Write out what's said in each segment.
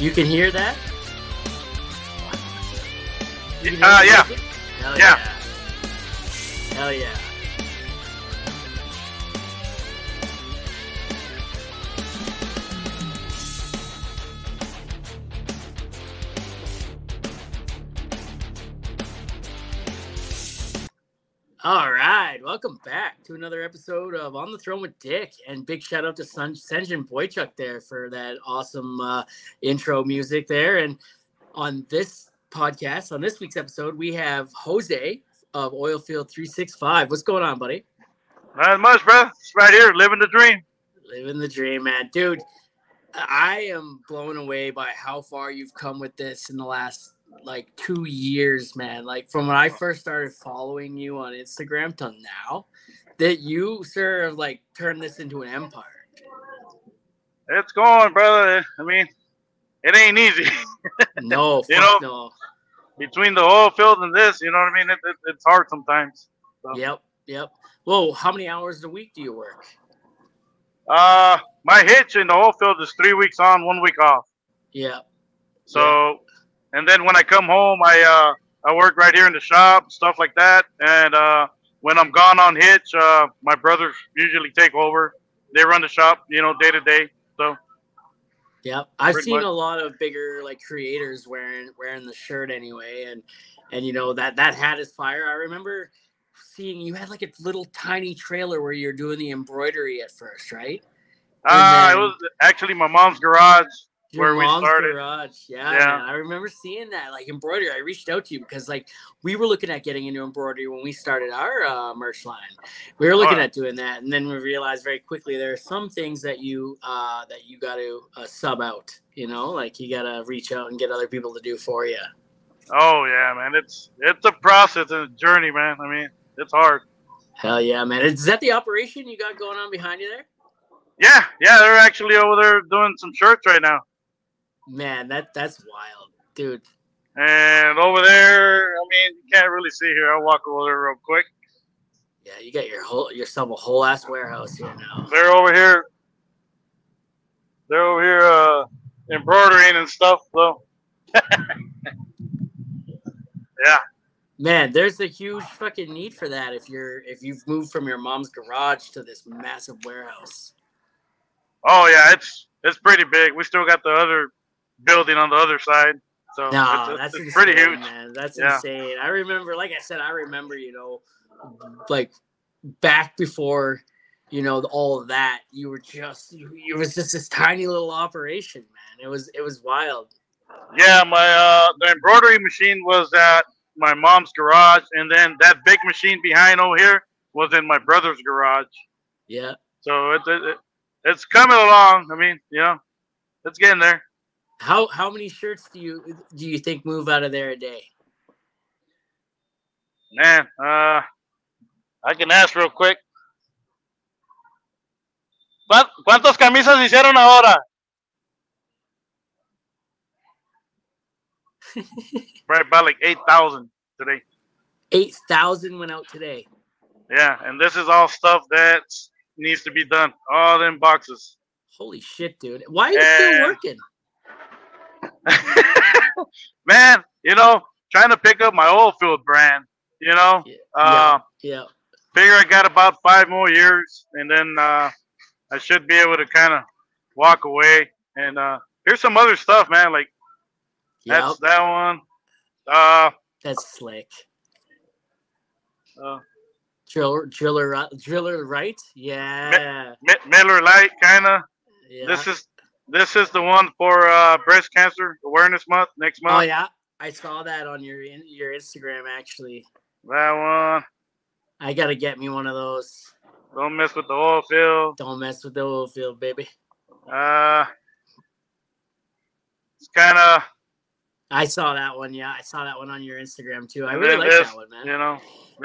You can hear that? You can Uh, hear yeah. Hell Yeah. yeah. Hell yeah. All right, welcome back to another episode of On the Throne with Dick, and big shout out to Sun- Senjin Boychuk there for that awesome uh, intro music there. And on this podcast, on this week's episode, we have Jose of Oilfield Three Six Five. What's going on, buddy? Not much, bro. It's right here, living the dream. Living the dream, man, dude. I am blown away by how far you've come with this in the last like two years, man. Like from when I first started following you on Instagram till now, that you, sir, have like turned this into an empire. It's going, brother. I mean, it ain't easy. No, You know- no. Between the oil field and this, you know what I mean? It, it, it's hard sometimes. So. Yep, yep. Whoa, how many hours a week do you work? Uh, my hitch in the oil field is three weeks on, one week off. Yeah. So, and then when I come home, I uh, I work right here in the shop, stuff like that. And uh, when I'm gone on hitch, uh, my brothers usually take over. They run the shop, you know, day to day. So, Yep, I've seen much. a lot of bigger like creators wearing wearing the shirt anyway, and and you know that that hat is fire. I remember seeing you had like a little tiny trailer where you're doing the embroidery at first, right? Uh, then- it was actually my mom's garage. Where we mom's started. garage, yeah, Yeah. man. I remember seeing that like embroidery. I reached out to you because like we were looking at getting into embroidery when we started our uh, merch line. We were looking Oh. at doing that, and then we realized very quickly there are some things that you uh, that you got to uh, sub out. You know, like you got to reach out and get other people to do for you. Oh yeah, man. It's it's a process and a journey, man. I mean, it's hard. Hell yeah, man! Is that the operation you got going on behind you there? Yeah, yeah. They're actually over there doing some shirts right now. Man, that that's wild, dude. And over there, I mean, you can't really see here. I'll walk over there real quick. Yeah, you got your whole yourself a whole ass warehouse here now. They're over here. They're over here uh, embroidering and stuff. So, yeah, Man, there's a huge fucking need for that if you're if you've moved from your mom's garage to this massive warehouse. oh yeah, it's it's pretty big. We still got the other building on the other side. So No, it's, that's it's insane, pretty huge. man. That's Yeah. insane. I remember, like I said, I remember, you know, like back before, you know, all of that. You were just, you, it was just this tiny little operation, man. It was, it was wild. Yeah, my uh, the embroidery machine was at my mom's garage, and then that big machine behind over here was in my brother's garage. Yeah. So it's it, it, it's coming along. I mean, you know, it's getting there. How how many shirts do you do you think move out of there a day? Man, uh, I can ask real quick. ¿Cuán- ¿Cuántas camisas hicieron ahora? right, about like 8,000 today. Eight thousand went out today. Yeah, and this is all stuff that needs to be done. All them boxes. Holy shit, dude! Why are you still working? Man, you know, trying to pick up my oil field brand, you know, Yeah, uh, yeah. figure I got about five more years and then uh, I should be able to kind of walk away. And uh, here's some other stuff, man. Like Yeah, that's that one. Uh, that's slick. uh, Driller, driller, uh, driller, right? Yeah, Mi- Miller Lite, kind of. yeah. This is this is the one for uh, breast cancer awareness month next month. oh yeah, I saw that on your your Instagram. Actually, That one. I gotta get me one of those. Don't mess with the oil field. Don't mess with the oil field, baby. Uh, it's kind of I saw that one. Yeah, I saw that one on your Instagram too. I really like that one, man. you know.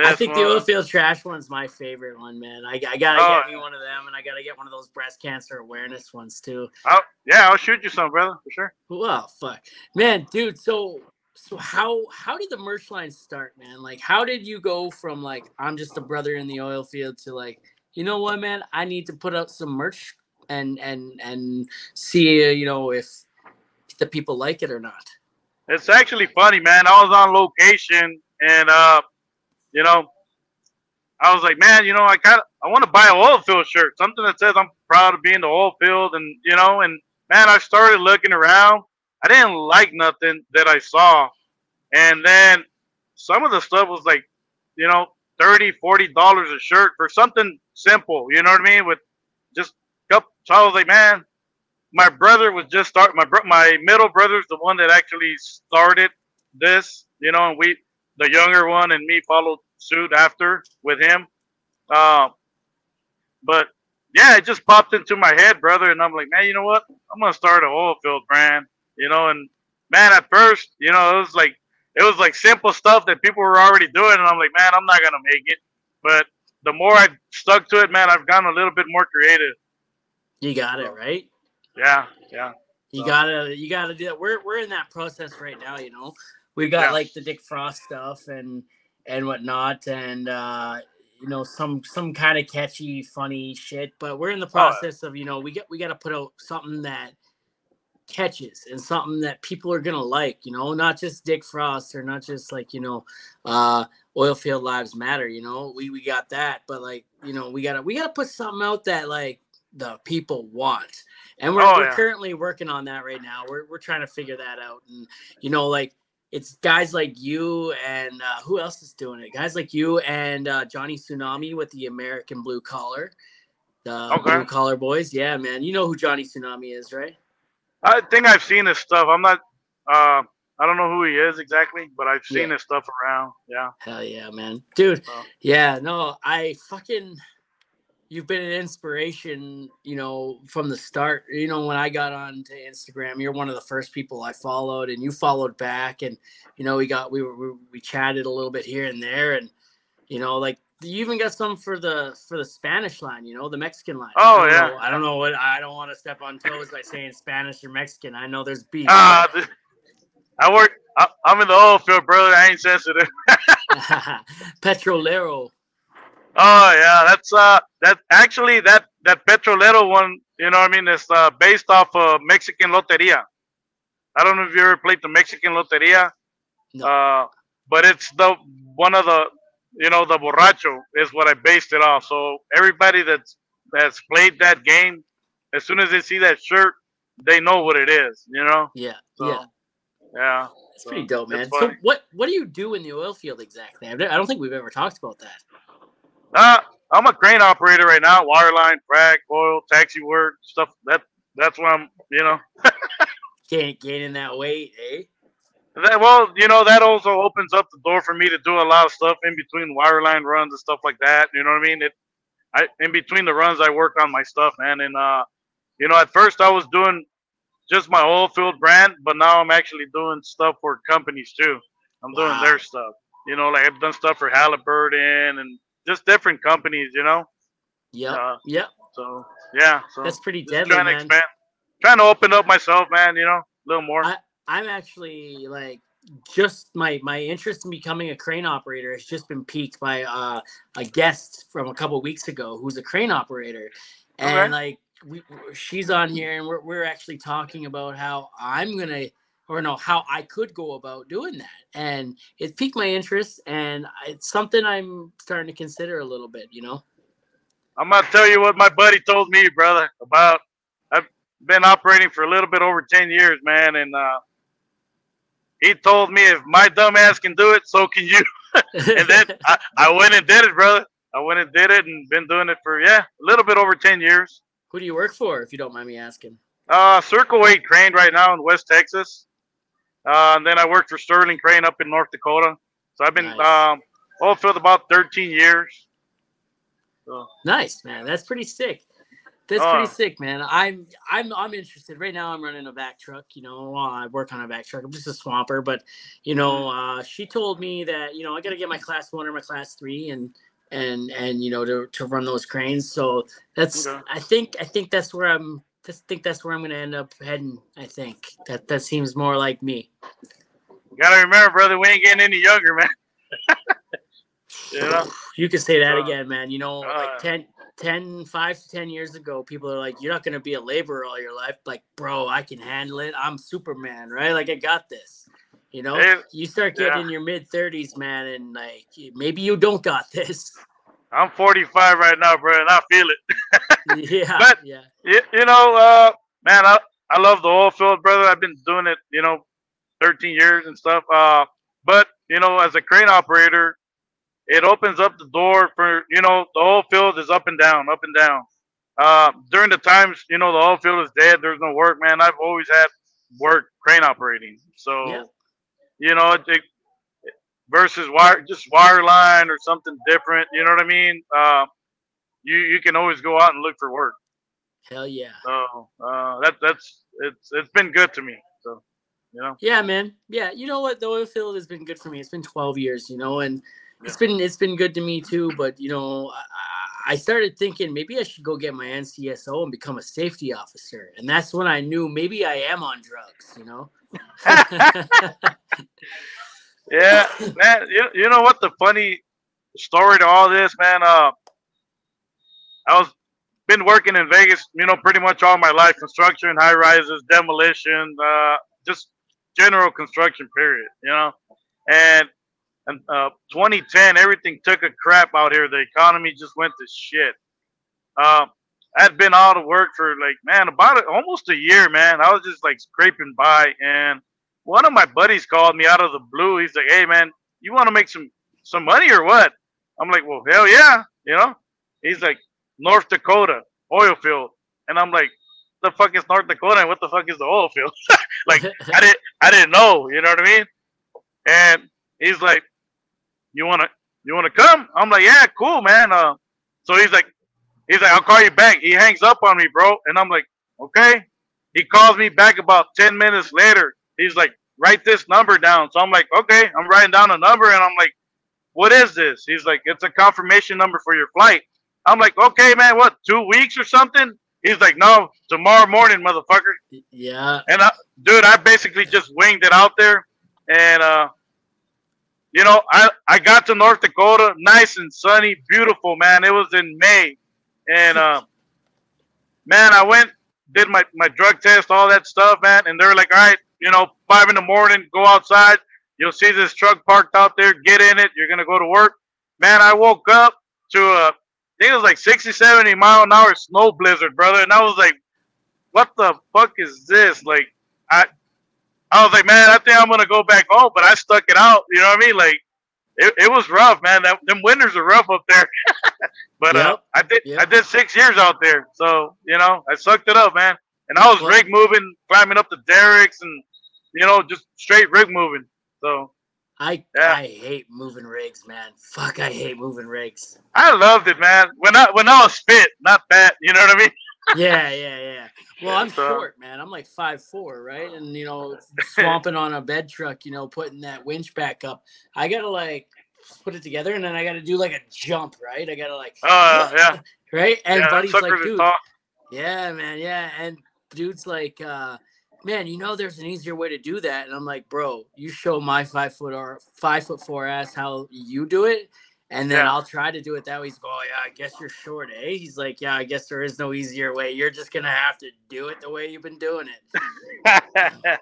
I think the oil field trash one's my favorite one, man. I, I gotta Oh, get me one of them, and I gotta get one of those breast cancer awareness ones too. I'll, yeah, I'll shoot you some, brother, for sure. Well, fuck, man, dude. So, so how how did the merch line start, man? Like, how did you go from like I'm just a brother in the oil field to like, you know what, man? I need to put out some merch and and and see, you know, if the people like it or not? It's actually funny, man. I was on location and uh, you know, I was like, man, you know, I kind of I want to buy an oil field shirt, something that says I'm proud of being the oil field, and you know, and man, I started looking around. I didn't like nothing that I saw, and then some of the stuff was like, you know, 30 40 dollars a shirt for something simple. You know what I mean? With just couple. So I was like, man, my brother was just start. My bro, my middle brother's the one that actually started this. You know, and we, the younger one, and me followed suit after with him. Uh, but yeah, it just popped into my head, brother, and I'm like, man, you know what? I'm gonna start an oil field brand. You know, and man, at first, you know, it was like it was like simple stuff that people were already doing, and I'm like, man, I'm not gonna make it. But the more I stuck to it, man, I've gotten a little bit more creative. You got it right. Yeah, yeah. You So- gotta, you gotta do that. We're we're in that process right now. You know, we've got Yeah. like the Dick Frost stuff and and whatnot, and uh, you know some some kind of catchy, funny shit. But we're in the Oh, yeah. process of you know we get we got to put out something that catches and something that people are gonna like. You know, not just Dick Frost or not just like you know, uh, Oilfield Lives Matter. You know, we we got that, but like you know we gotta we gotta put something out that like the people want and we're, Oh, we're yeah. currently working on that right now we're, we're trying to figure that out and you know like it's guys like you and uh, who else is doing it guys like you and uh, johnny tsunami with the american blue collar the Okay. blue collar boys yeah man you know who johnny tsunami is right I think I've seen his stuff. I'm not. Uh, I don't know who he is exactly, but I've seen Yeah. his stuff around. Yeah. hell yeah man dude yeah no i fucking you've been an inspiration you know from the start you know when i got on to instagram you're one of the first people i followed and you followed back and you know we got we were we, we chatted a little bit here and there and you know like you even got some for the for the spanish line you know the mexican line Oh, I yeah. know- i don't know what i don't want to step on toes by saying spanish or mexican i know there's beef Uh, I work. I, I'm in the oil field, brother. I ain't sensitive. petrolero Oh yeah, that's uh that actually that that Petrolero one, you know what I mean, it's uh based off of Mexican Loteria. I don't know if you ever played the Mexican Loteria. No. Uh but it's the one of the you know, the borracho is what I based it off. So everybody that's that's played that game, as soon as they see that shirt, they know what it is, you know? yeah So, yeah Yeah. It's pretty dope, man. So what what do you do in the oil field exactly? I don't think we've ever talked about that. Uh, I'm a crane operator right now, wireline, frac, oil, taxi work, stuff. That that's what I'm, you know. Can't gain, gaining that weight, eh? That, well, you know, that also opens up the door for me to do a lot of stuff in between wireline runs and stuff like that. You know what I mean? It, I in between the runs, I work on my stuff, man. And uh, you know, at first I was doing just my oil field brand, but now I'm actually doing stuff for companies too. I'm doing their stuff. You know, like I've done stuff for Halliburton and just different companies. You know, Yeah. Uh, yep. so yeah. So That's pretty deadly, trying to expand, trying to open up myself, man. You know, a little more. I- I'm actually like just my my interest in becoming a crane operator has just been piqued by uh, a guest from a couple weeks ago who's a crane operator, and Okay. like we she's on here and we're we're actually talking about how I'm gonna or no how I could go about doing that, and it piqued my interest and it's something I'm starting to consider a little bit, you know. I'm gonna tell you what my buddy told me, brother. About I've been operating for a little bit over ten years, man, and uh, he told me if my dumb ass can do it, so can you. and then I, I went and did it, brother. I went and did it, and been doing it for yeah, a little bit over ten years. Who do you work for, if you don't mind me asking? Uh, Circle Eight Crane right now in West Texas, uh, and then I worked for Sterling Crane up in North Dakota. So I've been Nice. um, oil field about thirteen years. So Nice, man. That's pretty sick. That's Oh. pretty sick, man. I'm I'm I'm interested. Right now I'm running a vac truck, you know. Uh, I work on a vac truck. I'm just a swamper, but you know, uh, she told me that, you know, I gotta get my class one or my class three and and and you know to, to run those cranes. So that's Okay. I think I think that's where I'm I think that's where I'm gonna end up heading. I think that that seems more like me. you gotta remember, brother, we ain't getting any younger, man. you know. You can say that Uh, again, man. You know, uh, like 10, 10, 5 to 10 years ago, people are like, you're not going to be a laborer all your life. Like, bro, I can handle it. I'm Superman, right? Like, I got this. You know, Hey, you start getting yeah. in your mid 30s, man, and like, maybe you don't got this. I'm 45 right now, bro, and I feel it. yeah. But- yeah. You, you know, uh, man, I, I love the oil field, brother. I've been doing it, you know, 13 years and stuff. Uh, but you know, as a crane operator, it opens up the door for you know the oil field is up and down, up and down. Uh, during the times you know the oil field is dead, there's no work, man. I've always had work crane operating, so Yeah. you know it, it versus wire just wireline or something different. You know what I mean? Uh, you you can always go out and look for work. Hell yeah. So uh, that that's it's it's been good to me. So you know, Yeah, man. Yeah, you know what? The oil field has been good for me. It's been 12 years, you know, and it's been it's been good to me too. But you know, I, I started thinking maybe I should go get my NCSO and become a safety officer, and that's when I knew maybe I am on drugs. You know. yeah, man. You, you know what the funny story to all this, man? Uh, I was been working in Vegas, you know, pretty much all my life, construction, high rises, demolition, uh, just general construction. Period. You know, and and uh, 2010, everything took a crap out here. The economy just went to shit. Uh, I'd been out of work for like, man, about a, almost a year, man. I was just like scraping by, and one of my buddies called me out of the blue. He's like, "Hey, man, you want to make some some money or what?" I'm like, "Well, hell yeah," you know. He's like, "North Dakota oil field," and I'm like, "The fuck is North Dakota? And what the fuck is the oil field?" like, I didn't I didn't know, you know what I mean? And he's like, "You wanna you wanna come?" I'm like, "Yeah, cool, man." Uh, so he's like, he's like, "I'll call you back." He hangs up on me, bro, and I'm like, "Okay." He calls me back about ten minutes later. He's like, "Write this number down." So I'm like, "Okay." I'm writing down a number, and I'm like, "What is this?" He's like, "It's a confirmation number for your flight." I'm like, "Okay, man. What? Two weeks or something?" He's like, "No, tomorrow morning, motherfucker." yeah. And I, dude, I basically just winged it out there, and uh, you know, I I got to North Dakota, nice and sunny, beautiful, man. It was in May, and uh, man, I went, did my my drug test, all that stuff, man, and they were like, all right, you know, five in the morning, go outside. You'll see this truck parked out there. Get in it. You're gonna go to work. Man, I woke up to a, I think it was like 60, 70 mile an hour snow blizzard, brother, and I was like, what the fuck is this? Like, I, I was like, man, I think I'm gonna go back home, but I stuck it out. You know what I mean? Like, it, it was rough, man. That them winters are rough up there. but uh, I did Yep. I did six years out there, so you know I sucked it up, man. And I was rig moving, climbing up the derricks, and you know just straight rig moving. So I Yeah. I hate moving rigs, man. Fuck, I hate moving rigs. I loved it, man. When I when I was fit, not fat. You know what I mean? Yeah, yeah, yeah. Well, I'm So- short, man. I'm like five four, right? And you know, swamping on a bed truck, you know, putting that winch back up. I gotta like put it together, and then I gotta do like a jump, right? I gotta like, Uh, yeah. right? And yeah, buddy's like, dude, yeah, man, yeah. And dude's like, uh, man, you know, there's an easier way to do that. And I'm like, bro, you show my five foot or five foot four ass how you do it. And then Yeah. I'll try to do it that way. He's go, oh, yeah, I guess you're short, eh? He's like, yeah, I guess there is no easier way. You're just gonna have to do it the way you've been doing it.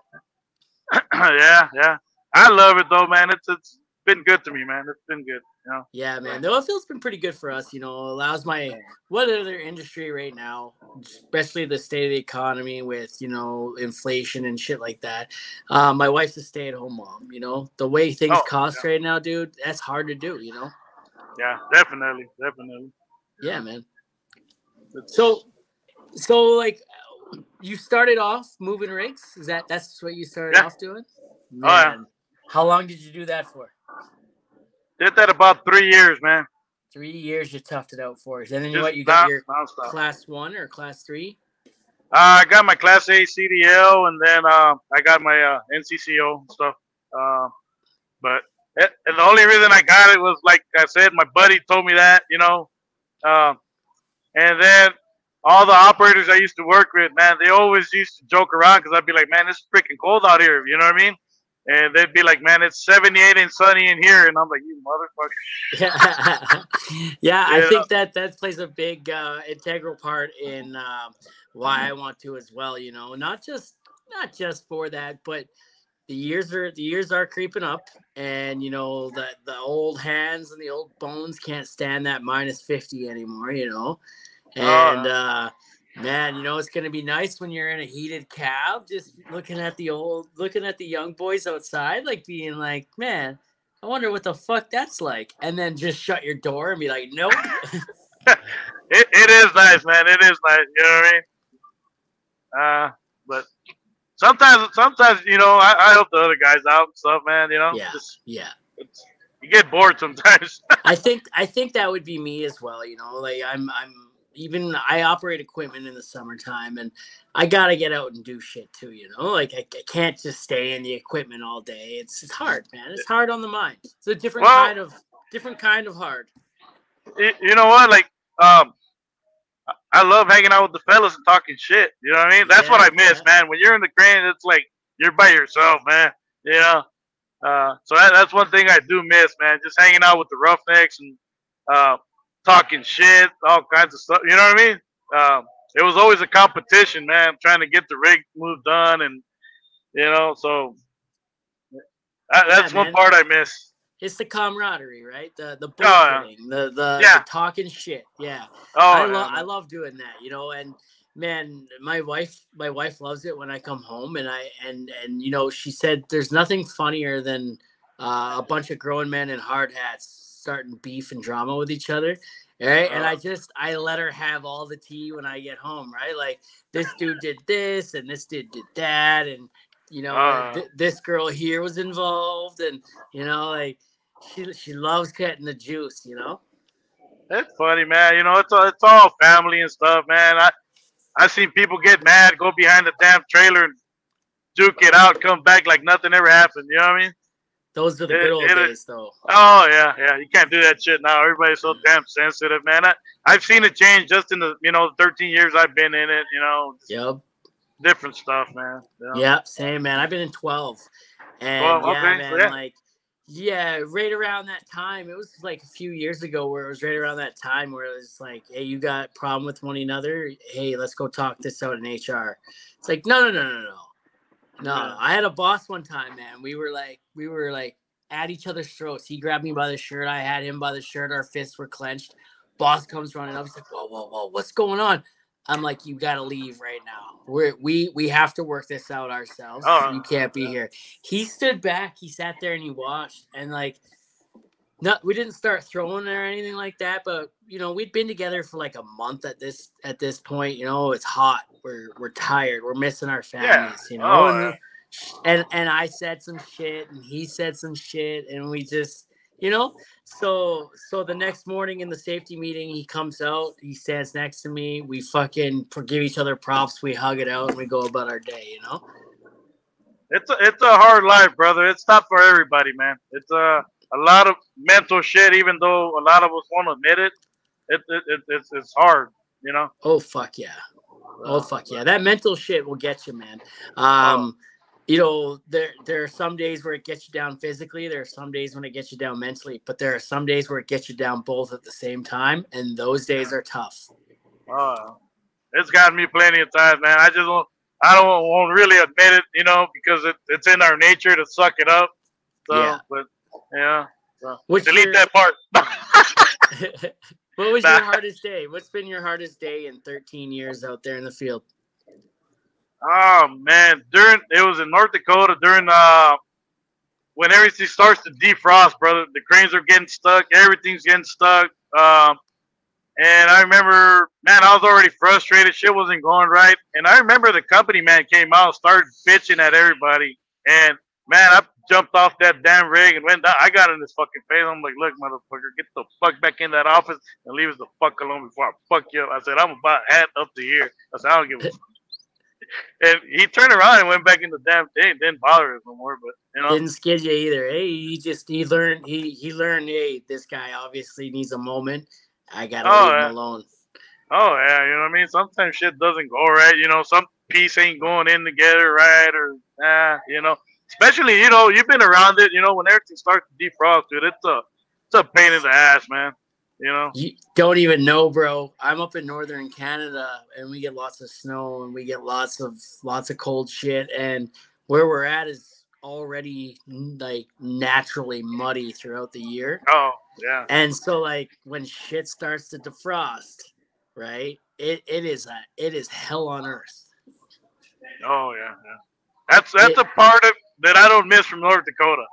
yeah, yeah. I love it though, man. It's it's been good to me, man. It's been good. You know. Yeah, man. The oil field's been pretty good for us. You know, allows my what other industry right now, especially the state of the economy with you know inflation and shit like that. Uh, my wife's a stay-at-home mom. You know, the way things Oh, cost right now, dude, that's hard to do. You know. Yeah, definitely, definitely. Yeah, man. So, so like, you started off moving rigs. Is that that's what you started Yeah. off doing? Oh, yeah. Man, How long did you do that for? Did that about three years, man. Three years. You toughed it out for us, and then you Just what? You got non- your nonstop. class one or class three? Uh, I got my Class A CDL, and then uh, I got my uh, NCCO and stuff. Uh, but it, and the only reason I got it was like I said, my buddy told me that, you know. Um, and then all the operators I used to work with, man, they always used to joke around because I'd be like, man, it's freaking cold out here. You know what I mean? And they'd be like, "Man, it's 78 and sunny in here," and I'm like, "You motherfucker." yeah, yeah, I Yeah. think that that plays a big uh, integral part in uh, why I want to as well. You know, not just not just for that, but the years are the years are creeping up, and you know the the old hands and the old bones can't stand that minus 50 anymore. You know, and uh, man, you know it's gonna be nice when you're in a heated cab, just looking at the old, looking at the young boys outside, like being like, man. I wonder what the fuck that's like. And then just shut your door and be like, nope. It, it is nice, man. It is nice. You know what I mean? Uh, but sometimes, sometimes you know, I, I help the other guys out and stuff, man. You know, Yeah. Just- yeah. it's, you get bored sometimes. I think I think that would be me as well, you know. Like I'm I'm even I operate equipment in the summertime and I gotta get out and do shit too, you know. Like I, I can't just stay in the equipment all day. It's it's hard, man. It's hard on the mind. It's a different Well- kind of different kind of hard. you, know what? Like, um, I- love hanging out with the fellas and talking shit. You know what I mean? That's what I miss, yeah. man. When you're in the crane, it's like you're by yourself, man. You know. Uh, so that, that's one thing I do miss, man. Just hanging out with the roughnecks and uh, talking shit, all kinds of stuff. You know what I mean? Um, it was always a competition, man. Trying to get the rig move done, and you know, so that, Yeah, that's one man. part I miss. It's the camaraderie, right? The the Oh, yeah. the the, Yeah. the talking shit. Yeah. Oh, I love I love doing that, you know, and man, my wife my wife loves it when I come home and I and and you know, she said there's nothing funnier than uh, a bunch of grown men in hard hats starting beef and drama with each other. Right. And I just I let her have all the tea when I get home, right? Like this dude did this and this dude did that and you know Uh. th- this girl here was involved and you know like she she loves cutting the juice, you know? It's funny, man. You know, it's all, it's all family and stuff, man. I I seen people get mad, go behind the damn trailer and duke it out, come back like nothing ever happened. You know what I mean? Those are the good old it- days though. Oh yeah, yeah. You can't do that shit now. Everybody's so damn sensitive, man. I, I've seen it change just in the you know 13 years I've been in it. You know, Yep. different stuff, man. Yeah, same man. I've been in 12. And 12, yeah, okay, man, yeah. like yeah, right around that time. It was like a few years ago where it was right around that time where it was like, hey, you got a problem with one another? Hey, let's go talk this out in HR. It's like, no, no, no, no, no. No, Yeah. I had a boss one time, man. We were like, we were like at each other's throats. He grabbed me by the shirt. I had him by the shirt. Our fists were clenched. Boss comes running up. He's like, whoa, whoa, whoa, what's going on? I'm like, you gotta leave right now. We're we we have to work this out ourselves. Oh. You can't be here. He stood back, he sat there and he watched and like no, we didn't start throwing or anything like that, but you know, we'd been together for like a month at this at this point. You know, it's hot. We're we're tired. We're missing our families. You know, Oh, and, yeah. and and I said some shit, and he said some shit, and we just, you know, so so the next morning in the safety meeting, he comes out, he stands next to me, we fucking give each other props, we hug it out, and we go about our day. You know. It's a, it's a hard life, brother. It's not for everybody, man. It's a a lot of mental shit. Even though a lot of us won't admit it, it, it, it it's it's hard. You know. Oh fuck yeah. Oh fuck yeah. That mental shit will get you, man. Oh. Um you know, there there are some days where it gets you down physically, there are some days when it gets you down mentally, but there are some days where it gets you down both at the same time, and those days are tough. Uh, it's gotten me plenty of times, man. I just won't, I don't won't really admit it, you know, because it, it's in our nature to suck it up. So, Yeah. but yeah, so What's delete your- that part. what was Nah. your hardest day? What's been your hardest day in 13 years out there in the field? oh man, during it was in North Dakota during uh when everything starts to defrost, brother. The cranes are getting stuck. Everything's getting stuck. Um, and I remember, man, I was already frustrated. Shit wasn't going right. And I remember the company man came out, started bitching at everybody. And man, I jumped off that damn rig and went down. I got in his fucking face. I'm like, look, motherfucker, get the fuck back in that office and leave us the fuck alone before I fuck you up. I said, I'm about hat up to here. I said, I don't give a fuck. And he turned around and went back in the damn thing. Didn't bother us no more. But you know, Didn't skid you either. Hey, he just he learned he he learned. Hey, this guy obviously needs a moment. I gotta Oh, leave yeah. him alone. Oh yeah, you know what I mean. Sometimes shit doesn't go right. You know, some piece ain't going in together right, or nah, you know. Especially you know you've been around it. You know when everything starts to defrost, dude, it's a it's a pain in the ass, man. You know. You don't even know, bro. I'm up in northern Canada, and we get lots of snow, and we get lots of lots of cold shit, and where we're at is already like naturally muddy throughout the year. Oh yeah. And so like when shit starts to defrost, right? It it is a it is hell on earth. Oh yeah, yeah. That's that's a part of that I don't miss from North Dakota.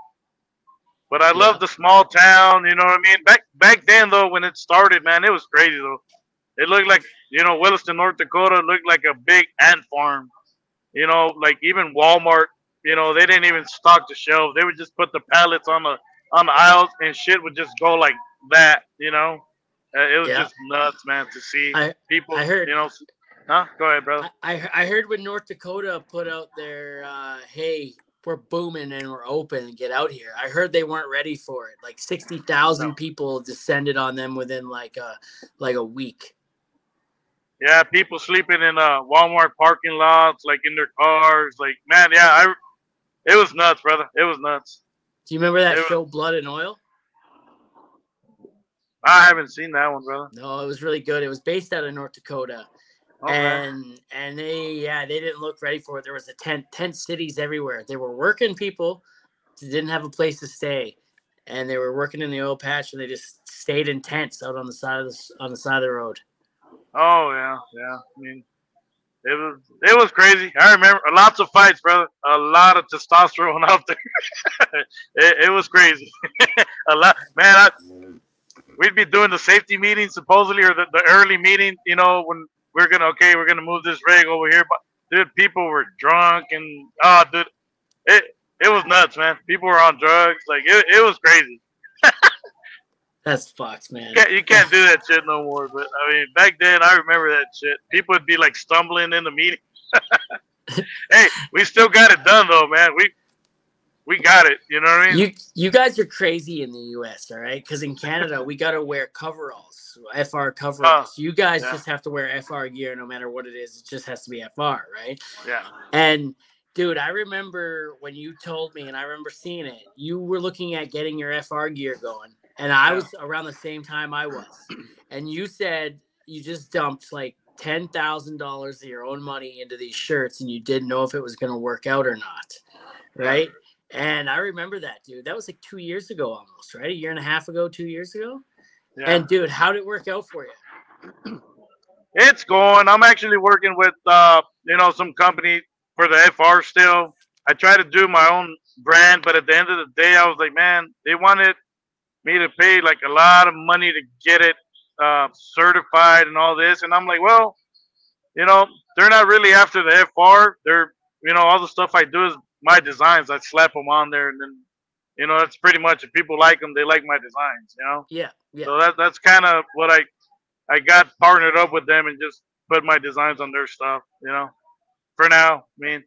But I love Yeah. the small town, you know what I mean? Back back then though, when it started, man, it was crazy though. It looked like you know, Williston, North Dakota looked like a big ant farm. You know, like even Walmart, you know, they didn't even stock the shelves. They would just put the pallets on the on the aisles and shit would just go like that, you know. Uh, it was Yeah. just nuts, man, to see I- people. I heard- you know. Huh? Go ahead, brother. I I I heard when North Dakota put out their uh, hey we're booming and we're open get out here. I heard they weren't ready for it. Like sixty thousand people descended on them within like a like a week. Yeah, people sleeping in uh Walmart parking lots, like in their cars. Like, man, yeah, I, it was nuts, brother. It was nuts. Do you remember that It was- show Blood and Oil? I haven't seen that one, brother. No, it was really good. It was based out of North Dakota. Okay. and and they yeah they didn't look ready for it there was a tent tent cities everywhere they were working people didn't have a place to stay and they were working in the oil patch and they just stayed in tents out on the side of the on the side of the road oh yeah, yeah. I mean, it was it was crazy. I remember lots of fights, brother. A lot of testosterone out there. it, it was crazy. a lot, man. I, we'd be doing the safety meeting supposedly, or the, the early meeting. You know, when we're gonna okay, we're gonna move this rig over here. But dude, people were drunk and oh, dude, it it was nuts, man. People were on drugs. Like it, it was crazy. that's fucked man You can't, you can't do that shit no more. But I mean, back then, I remember that shit. People would be like stumbling in the meeting. hey, we still got it done though, man. We we got it. You know what I mean? you you guys are crazy in the us all right because in canada we got to wear coveralls fr coveralls oh, you guys yeah. just have to wear fr gear no matter what it is it just has to be fr right yeah. And dude, I remember when you told me, and I remember seeing it. You were looking at getting your FR gear going, and I Yeah. was around the same time I was. And you said you just dumped like ten thousand dollars of your own money into these shirts, and you didn't know if it was going to work out or not, right? And I remember that, dude. That was like two years ago, almost, right? A year and a half ago, two years ago. Yeah. And dude, how did it work out for you? it's going. I'm actually working with uh, you know, some company for the FR still. I try to do my own brand, but at the end of the day, I was like, man, they wanted me to pay like a lot of money to get it uh, certified and all this, and I'm like, well, you know, they're not really after the FR. They're, you know, all the stuff I do is my designs. I slap them on there, and then, you know, that's pretty much if people like them, they like my designs. You know. Yeah, yeah. So that that's kind of what I I got partnered up with them and just put my designs on their stuff. You know, for now. I mean,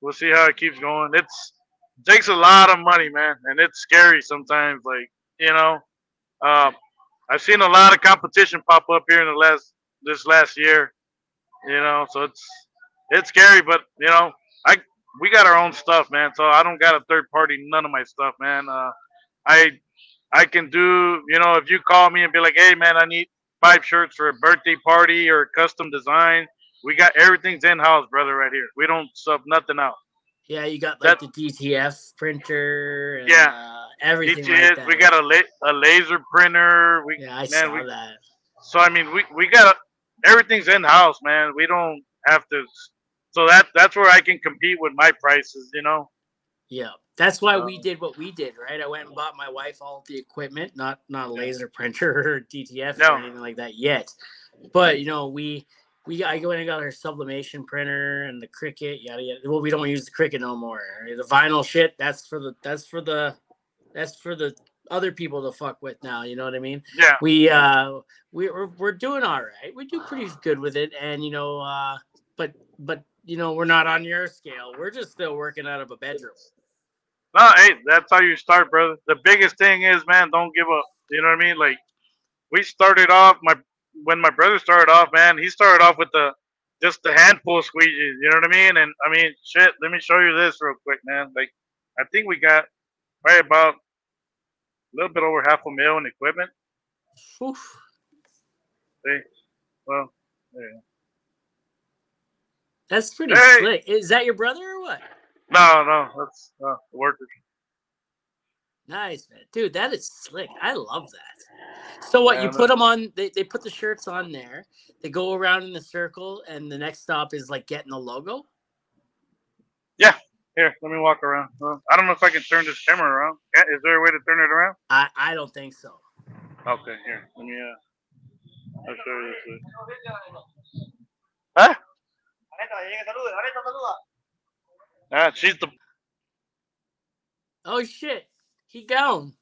we'll see how it keeps going. It's it takes a lot of money, man, and it's scary sometimes. Like you know, uh, I've seen a lot of competition pop up here in the last this last year. You know, so it's it's scary, but you know, we got our own stuff, man. So I don't got a third party, none of my stuff, man. Uh, I I can do, you know, if you call me and be like, hey, man, I need five shirts for a birthday party or a custom design, we got everything's in house, brother, right here. We don't sub nothing out. Yeah, you got like That- the DTF printer and Yeah. uh, everything DTS, like we got a, la- a laser printer. We, Yeah, I man, saw we, that. So I mean, we we got everything's in house, man. We don't have to. So that that's where I can compete with my prices, you know. Yeah, that's why we Um, did what we did, right? I went and bought my wife all the equipment, not not a laser printer or DTF No. or anything like that yet, but you know we. We, I went and got her sublimation printer and the Cricut yada yada. Well, we don't use the Cricut no more. The vinyl shit, that's for the that's for the that's for the other people to fuck with now. You know what I mean? Yeah. we uh we, we're, we're doing all right we do pretty good with it and you know uh but but you know we're not on your scale we're just still working out of a bedroom No, hey, that's how you start, brother. The biggest thing is, man, don't give up. You know what I mean? Like, we started off my when my brother started off, man. He started off with the just the handful of squeegees. You know what I mean? And I mean, shit. Let me show you this real quick, man. Like, I think we got right about a little bit over half a mil in equipment. Oof. See, well, yeah. That's pretty Hey! slick. Is that your brother or what? no, no, that's uh, worker. Nice, man. Dude, that is slick. I love that. So what, you put them on, they, they put the shirts on there. They go around in the circle, and the next stop is like getting the logo. Yeah. Here, let me walk around. Well, I don't know if I can turn this camera around. Yeah, Is there a way to turn it around? I, I don't think so. Okay, here. Let me. Uh, I'll show you this. Way. Huh? Ah, she's the. Oh shit, he gone.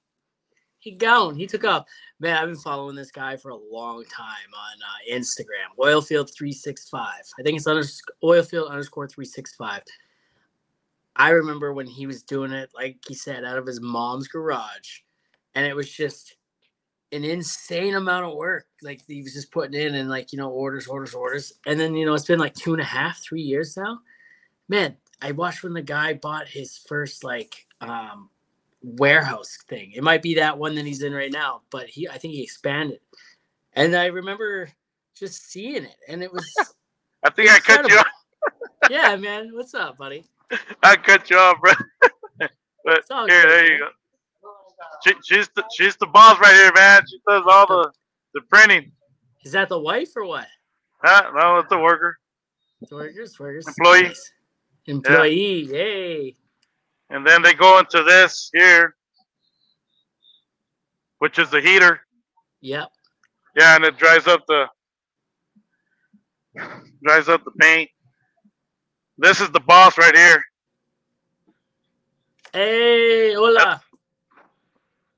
He gone. He took off. Man, I've been following this guy for a long time on uh, Instagram. Oilfield three six five. I think it's unders- Oilfield underscore three six five. I remember when he was doing it, like he said, out of his mom's garage, and it was just an insane amount of work. Like he was just putting in and like you know orders, orders, orders, and then you know it's been like two and a half, three years now. Man, I watched when the guy bought his first like um warehouse thing. It might be that one that he's in right now, but he I think he expanded. And I remember just seeing it and it was I think I cut you off. yeah, man. What's up, buddy? I cut you off, bro. but here, good, there man. you go. She, she's the she's the boss right here, man. She does all the the printing. Is that the wife or what? Huh? No, it's a worker. Workers, workers. Employee. Nice. Employee. Yay. And then they go into this here, which is the heater. Yep. Yeah, and it dries up the dries up the paint. This is the boss right here. Hey, hola.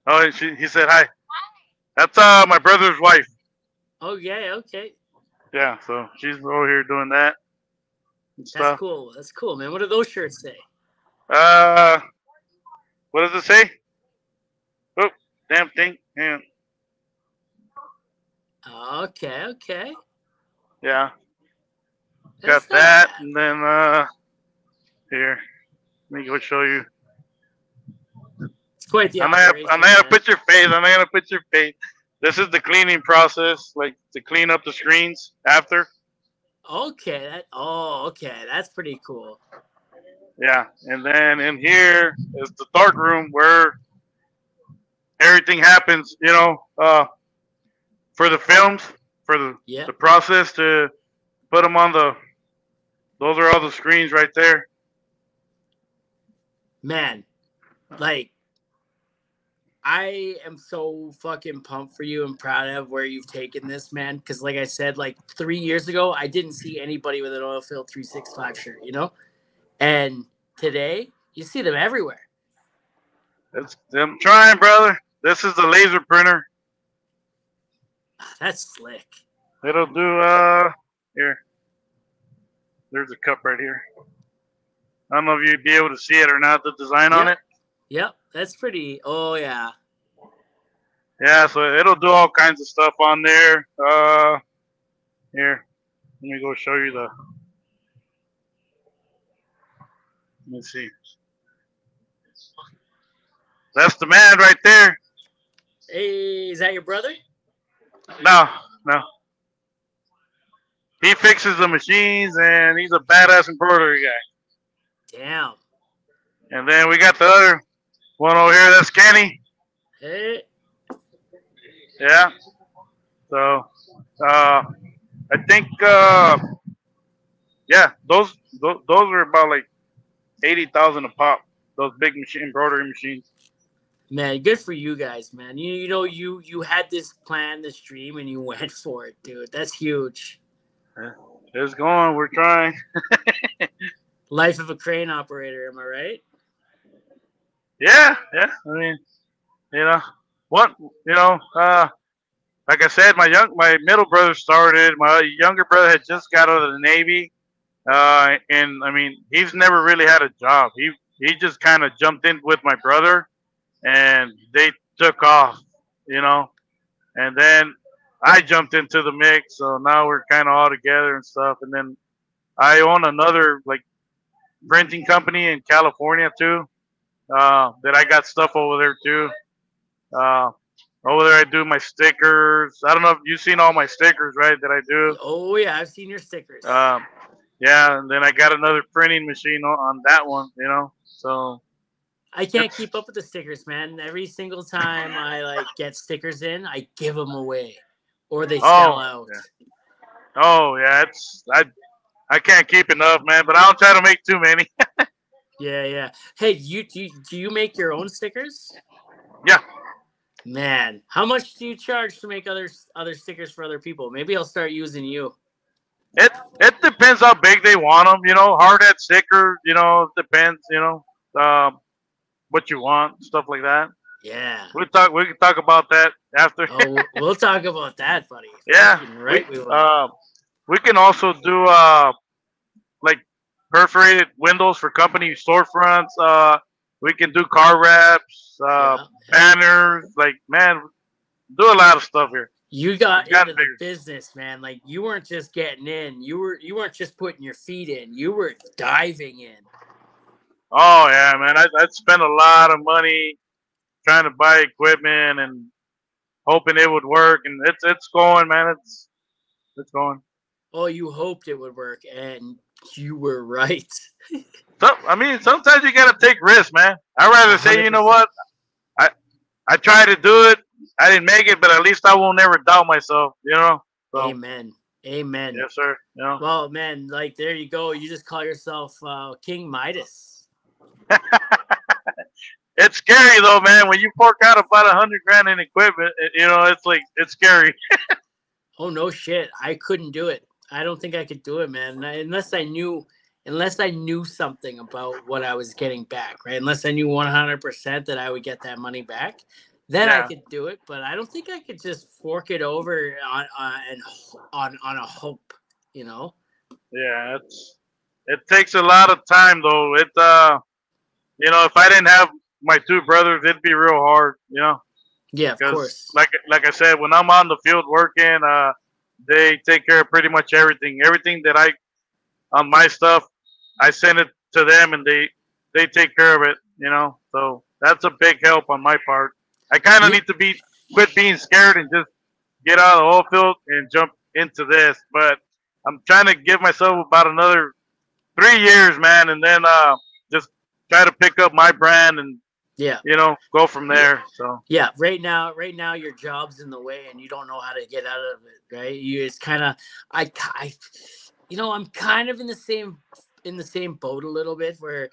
Oh, she, he said hi. That's uh my brother's wife. Oh yeah, okay. Yeah, so she's over here doing that That's stuff. cool. That's cool, man. What do those shirts say? Uh, what does it say? Oh, damn thing. Yeah, Okay, okay. yeah. That's Got that, and then uh, here. Let me go show you. Quite the I'm not, gonna- I'm gonna put your face. I'm not gonna put your face. This is the cleaning process, like to clean up the screens after. Okay, that oh, okay, that's pretty cool. Yeah, and then in here is the dark room where everything happens. You know, uh, for the films, for the Yeah. the process to put them on the. Those are all the screens right there. Man, like I am so fucking pumped for you and proud of where you've taken this, man. Because, like I said, like three years ago, I didn't see anybody with an oil field 365 shirt, you know? And today, you see them everywhere. It's, I'm trying, brother. This is the laser printer. Ah, That's slick. It'll do. Uh, here. There's a cup right here. I don't know if you'd be able to see it or not. The design on it. Yep, that's pretty. Oh, yeah. Yeah, so it'll do all kinds of stuff on there. Uh, here, let me go show you the. Let me see. That's the man right there. Hey, is that your brother? No, no. He fixes the machines and he's a badass embroidery guy. Damn. And then we got the other one over here. That's Kenny. Hey, Yeah. So, uh, I think, uh, yeah, those, those those are about like eighty thousand a pop. Those big machine embroidery machines. man, good for you guys, man. You, you know, you you had this plan, this dream, and you went for it, dude. That's huge. It's going. We're trying. Life of a crane operator, am I right? Yeah, yeah. I mean, you know, what you know, uh, like I said, my young, my middle brother started. My younger brother had just got out of the Navy, uh, and I mean, he's never really had a job. He he just kind of jumped in with my brother, and they took off, you know, and then I jumped into the mix. So now we're kind of all together and stuff. And then I own another like printing company in California too. Uh, that I got stuff over there too. Uh, over there I do my stickers. I don't know if you've seen all my stickers, right? That I do. Oh yeah, I've seen your stickers. Um, yeah, and then I got another printing machine on, that one. You know, so I can't keep up with the stickers, man. Every single time I like get stickers in, I give them away, or they sell Oh, out. yeah. oh yeah, it's I I can't keep enough, man. But I don't try to make too many. Yeah, yeah. Hey, you do you, do you make your own stickers? Yeah. Man, how much do you charge to make other other stickers for other people? Maybe I'll start using you. It it depends how big they want them. You know, hard at sticker. You know, it depends. You know, um, what you want, stuff like that. Yeah. We talk. We can talk about that after. Oh, we'll- talk about that, buddy. Yeah, Fucking Right. We will. Uh, we can also do uh, perforated windows for company storefronts. Uh, we can do car wraps, uh, Yeah. banners. Like man, do a lot of stuff here. You got got into the business, man. Like you weren't just getting in. You were you weren't just putting your feet in. You were diving in. Oh yeah, man. I I spent a lot of money trying to buy equipment and hoping it would work, and it's it's going, man. It's it's going. Oh, you hoped it would work, and you were right. So I mean, sometimes you gotta take risks, man. I'd rather say, you know what, I I tried to do it, I didn't make it, but at least I will never doubt myself, you know. So Amen. Amen. yes, sir. Know, Well, man, like there you go. You just call yourself uh, King Midas. it's scary though, man. When you fork out about a hundred grand in equipment, it- you know, it's like it's scary. Oh no shit. I couldn't do it. I don't think I could do it, man. Unless I knew unless I knew something about what I was getting back, right? Unless I knew 100% that I would get that money back, then I could do it, but I don't think I could just fork it over on on on on a hope, you know? Yeah, it's it takes a lot of time though. It uh, you know, if I didn't have my two brothers, it'd be real hard, you know. Yeah, of course. like like I said, when I'm on the field working, uh, they take care of pretty much everything. Everything that I on my stuff, I send it to them, and they they take care of it. You know, so that's a big help on my part. I kind of need to be quit being scared and just get out of the oil field and jump into this. But I'm trying to give myself about another three years, man, and then uh, just try to pick up my brand and Yeah. you know go from there. So. Yeah, right now, right now, your job's in the way, and you don't know how to get out of it. Right? You it's kind of, I, I, you know, I'm kind of in the same in the same boat a little bit, where,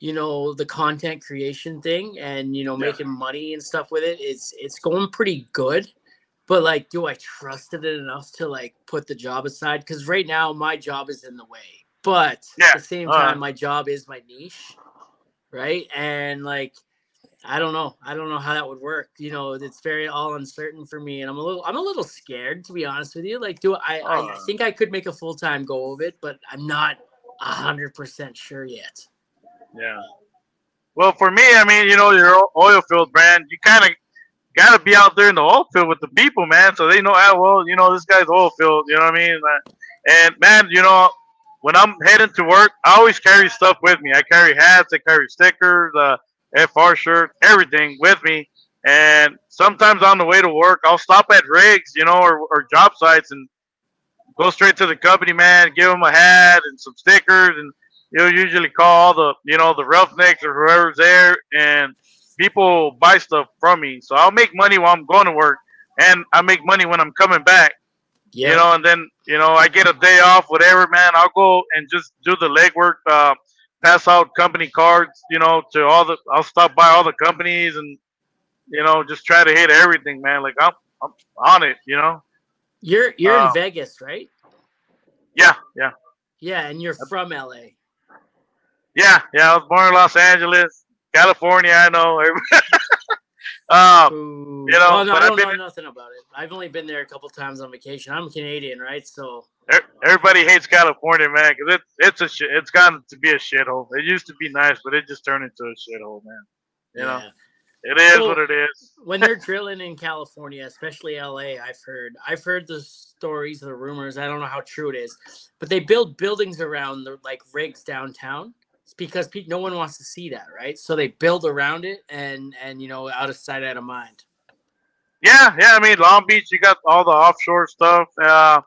you know, the content creation thing, and you know, Yeah. making money and stuff with it. It's it's going pretty good, but like, do I trusted it enough to like put the job aside? Because right now, my job is in the way, but Yeah, at the same right. time, my job is my niche, right? And like. I don't know. I don't know how that would work. You know, it's very all uncertain for me, and I'm a little, I'm a little scared to be honest with you. Like, do I? I, I Uh. think I could make a full time go of it, but I'm not a hundred percent sure yet. Yeah. Well, for me, I mean, you know, your oil field brand, you kind of got to be out there in the oil field with the people, man, so they know, ah, well, you know, this guy's oil field, you know what I mean? Uh, And, man, you know, when I'm heading to work, I always carry stuff with me. I carry hats, I carry stickers, uh, FR shirts, everything with me. And sometimes on the way to work, I'll stop at rigs, you know, or, or job sites and go straight to the company, man, give them a hat and some stickers and you'll usually call the you know the roughnecks or whoever's there and people buy stuff from me so i'll make money while i'm going to work and i make money when i'm coming back Yeah. you know and then you know i get a day off whatever man i'll go and just do the legwork uh, pass out company cards you know to all the i'll stop by all the companies and you know just try to hit everything man like i'm, I'm on it you know you're you're uh, in Vegas, right? yeah yeah Yeah, and you're from LA. yeah yeah i was born in los angeles california i know um you know, well, no, but I I've don't been know in- nothing about it. I've only been there a couple times on vacation. I'm Canadian, right? So Everybody hates California, man, because it's it's a shit. It's gotten to be a shithole. It used to be nice, but it just turned into a shithole, man. You know, It is So- what it is. when they're drilling in California, especially LA, I've heard I've heard the stories, the rumors. I don't know how true it is, but they build buildings around the like rigs downtown. It's because pe- no one wants to see that, right? So they build around it, and and you know, out of sight, out of mind. Yeah, yeah. I mean, Long Beach, you got all the offshore stuff, uh,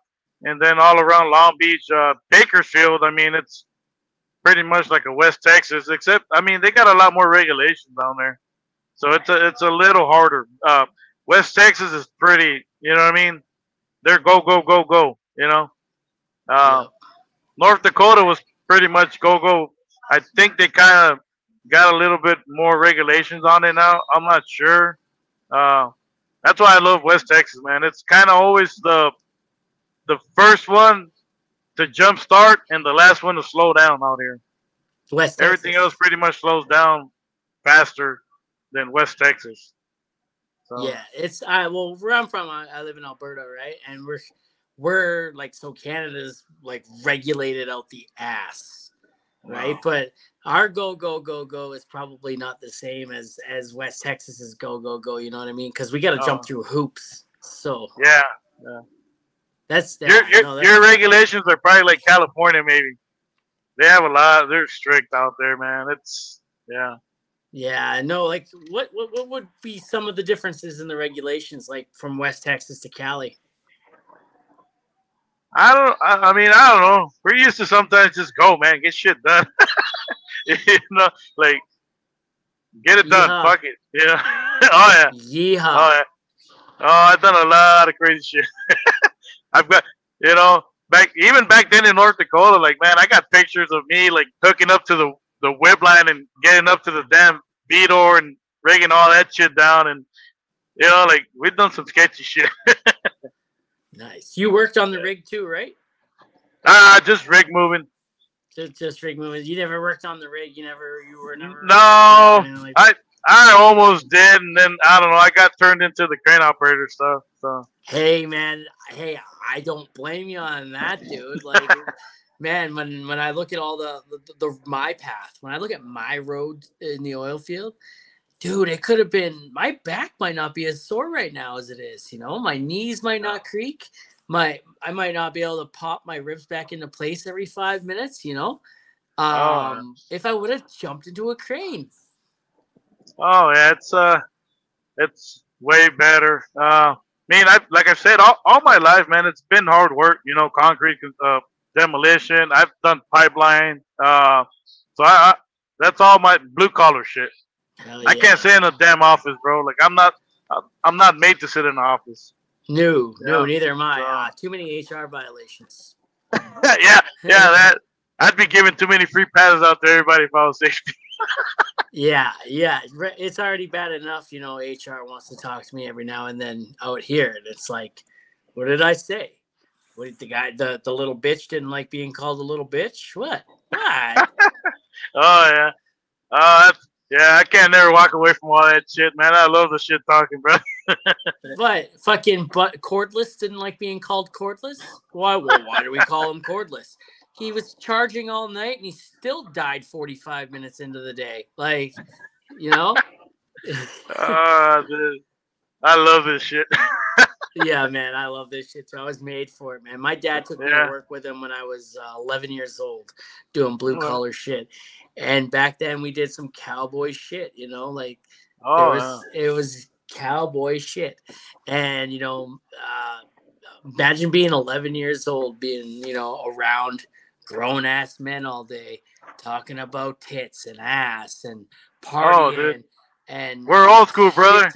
and then all around Long Beach, uh, Bakersfield. I mean, it's pretty much like a West Texas, except I mean, they got a lot more regulations down there, so it's a it's a little harder. Uh, West Texas is pretty, you know what I mean? They're go go go go. You know, uh, Yeah. North Dakota was pretty much go go. I think they kind of got a little bit more regulations on it now. I'm not sure. Uh, that's why I love West Texas, man. It's kind of always the the first one to jump start and the last one to slow down out here. West Everything Texas. else pretty much slows down faster than West Texas. So, Yeah, it's I well where I'm from, I, I live in Alberta, right? And we're we're like so Canada's like regulated out the ass, right? Wow. But our go go go go is probably not the same as as West Texas's go go go. You know what I mean? Because we got to jump Oh. through hoops. So Yeah, that's your yeah, your, no, that- your regulations are probably like California, maybe. They have a lot. They're strict out there, man. It's yeah. yeah. No, like what what what would be some of the differences in the regulations, like from West Texas to Cali? I don't. I, mean, I don't know. We're used to sometimes just go, man, get shit done. you know, like get it done. Yeah. Fuck it. Yeah. oh yeah. Yeehaw! Oh yeah. Oh, I've done a lot of crazy shit. I've got, you know, back even back then in North Dakota, like man, I got pictures of me like hooking up to the the whip line and getting up to the damn V door and rigging all that shit down, and you know, like we've done some sketchy shit. Nice. You worked on the rig too, right? ah, just rig moving. Just, just rig moving. You never worked on the rig. You never. You were never. No, I I almost did, and then I don't know. I got turned into the crane operator stuff. So Hey man. Hey, I don't blame you on that, dude. Like, man, when when I look at all the, the the my path, when I look at my road in the oil field, dude, it could have been. My back might not be as sore right now as it is. You know, my knees might not creak. My I might not be able to pop my ribs back into place every five minutes. You know. Oh. Um, if I would have jumped into a crane, Oh yeah, it's uh, it's way better. Uh, I mean, I like I said, all, all my life, man, it's been hard work. You know, concrete uh, demolition. I've done pipeline. Uh, so I, I that's all my blue collar shit. Hell I can't sit in a damn office, bro. Like I'm not, I'm not made to sit in an office. No, no, neither am I. Uh, too many HR violations. yeah, yeah, that. I'd be giving too many free passes out to everybody if I was safety. Yeah, yeah. It's already bad enough, you know. HR wants to talk to me every now and then out here, and it's like, what did I say? What did the guy, the the little bitch, didn't like being called a little bitch? What? What? Oh yeah, uh, that's, yeah. I can't never walk away from all that shit, man. I love the shit talking, bro. what? Fucking but cordless didn't like being called cordless. Why? Well, why do we call him cordless? He was charging all night, and he still died forty five minutes into the day. Like, you know. Ah, dude. I love this shit. yeah, man, I love this shit too. I was made for it, man. My dad took me Yeah. to work with him when I was uh, 11 years old, doing blue Well. collar shit. And back then, we did some cowboy shit. You know, like Oh, it was it was cowboy shit. And you know, uh, imagine being 11 years old, being you know around grown ass men all day, talking about tits and ass and partying. Oh, dude. And We're old school, brother.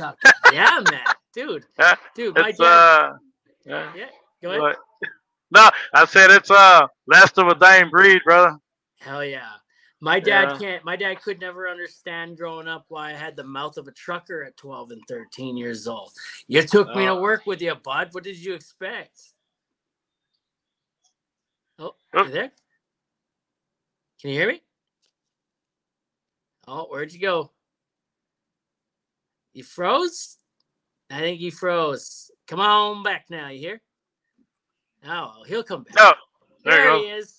yeah, man, dude, Yeah, dude, my dad. uh, yeah. yeah, go ahead. No, I said it's uh, last of a dying breed, brother. Hell yeah. My dad Yeah. can't my dad could never understand growing up why I had the mouth of a trucker at 12 and 13 years old. You took me to Oh. work with you, bud. What did you expect? Oh, Oh. you there? Can you hear me? Oh, where'd you go? You froze? I think he froze. Come on back now, you hear? Oh, he'll come back. No, there there he is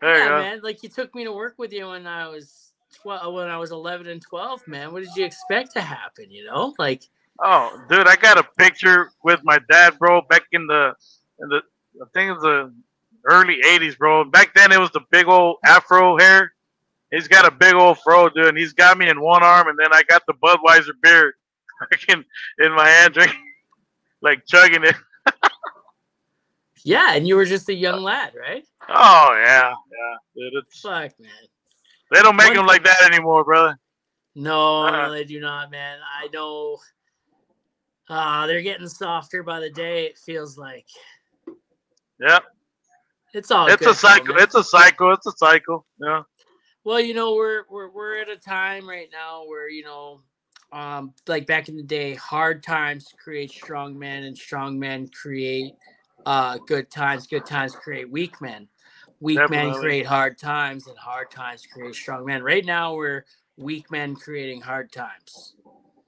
There yeah, you go. man. Like you took me to work with you when I was 12 when I was 11 and 12, man. What did you expect to happen? You know, like Oh, dude, I got a picture with my dad, bro, back in the in the I think it was the early '80s, bro. Back then, it was the big old afro hair. He's got a big old fro, dude, and he's got me in one arm, and then I got the Budweiser beer in in my hand, drinking, like chugging it. yeah, and you were just a young lad, right? Oh yeah, yeah, dude. It's, Fuck, man. they don't make One- them like that anymore, brother. No, Uh-uh. no, they do not, man. I know. Uh, they're getting softer by the day. It feels like Yeah, it's all. it's a cycle. It's a cycle. It's a cycle. Yeah. Well, you know, we're we're we're at a time right now where you know, um, like back in the day, hard times create strong men, and strong men create uh good times. Good times create weak men. Weak men create hard times, and hard times create strong men. Right now, we're weak men creating hard times.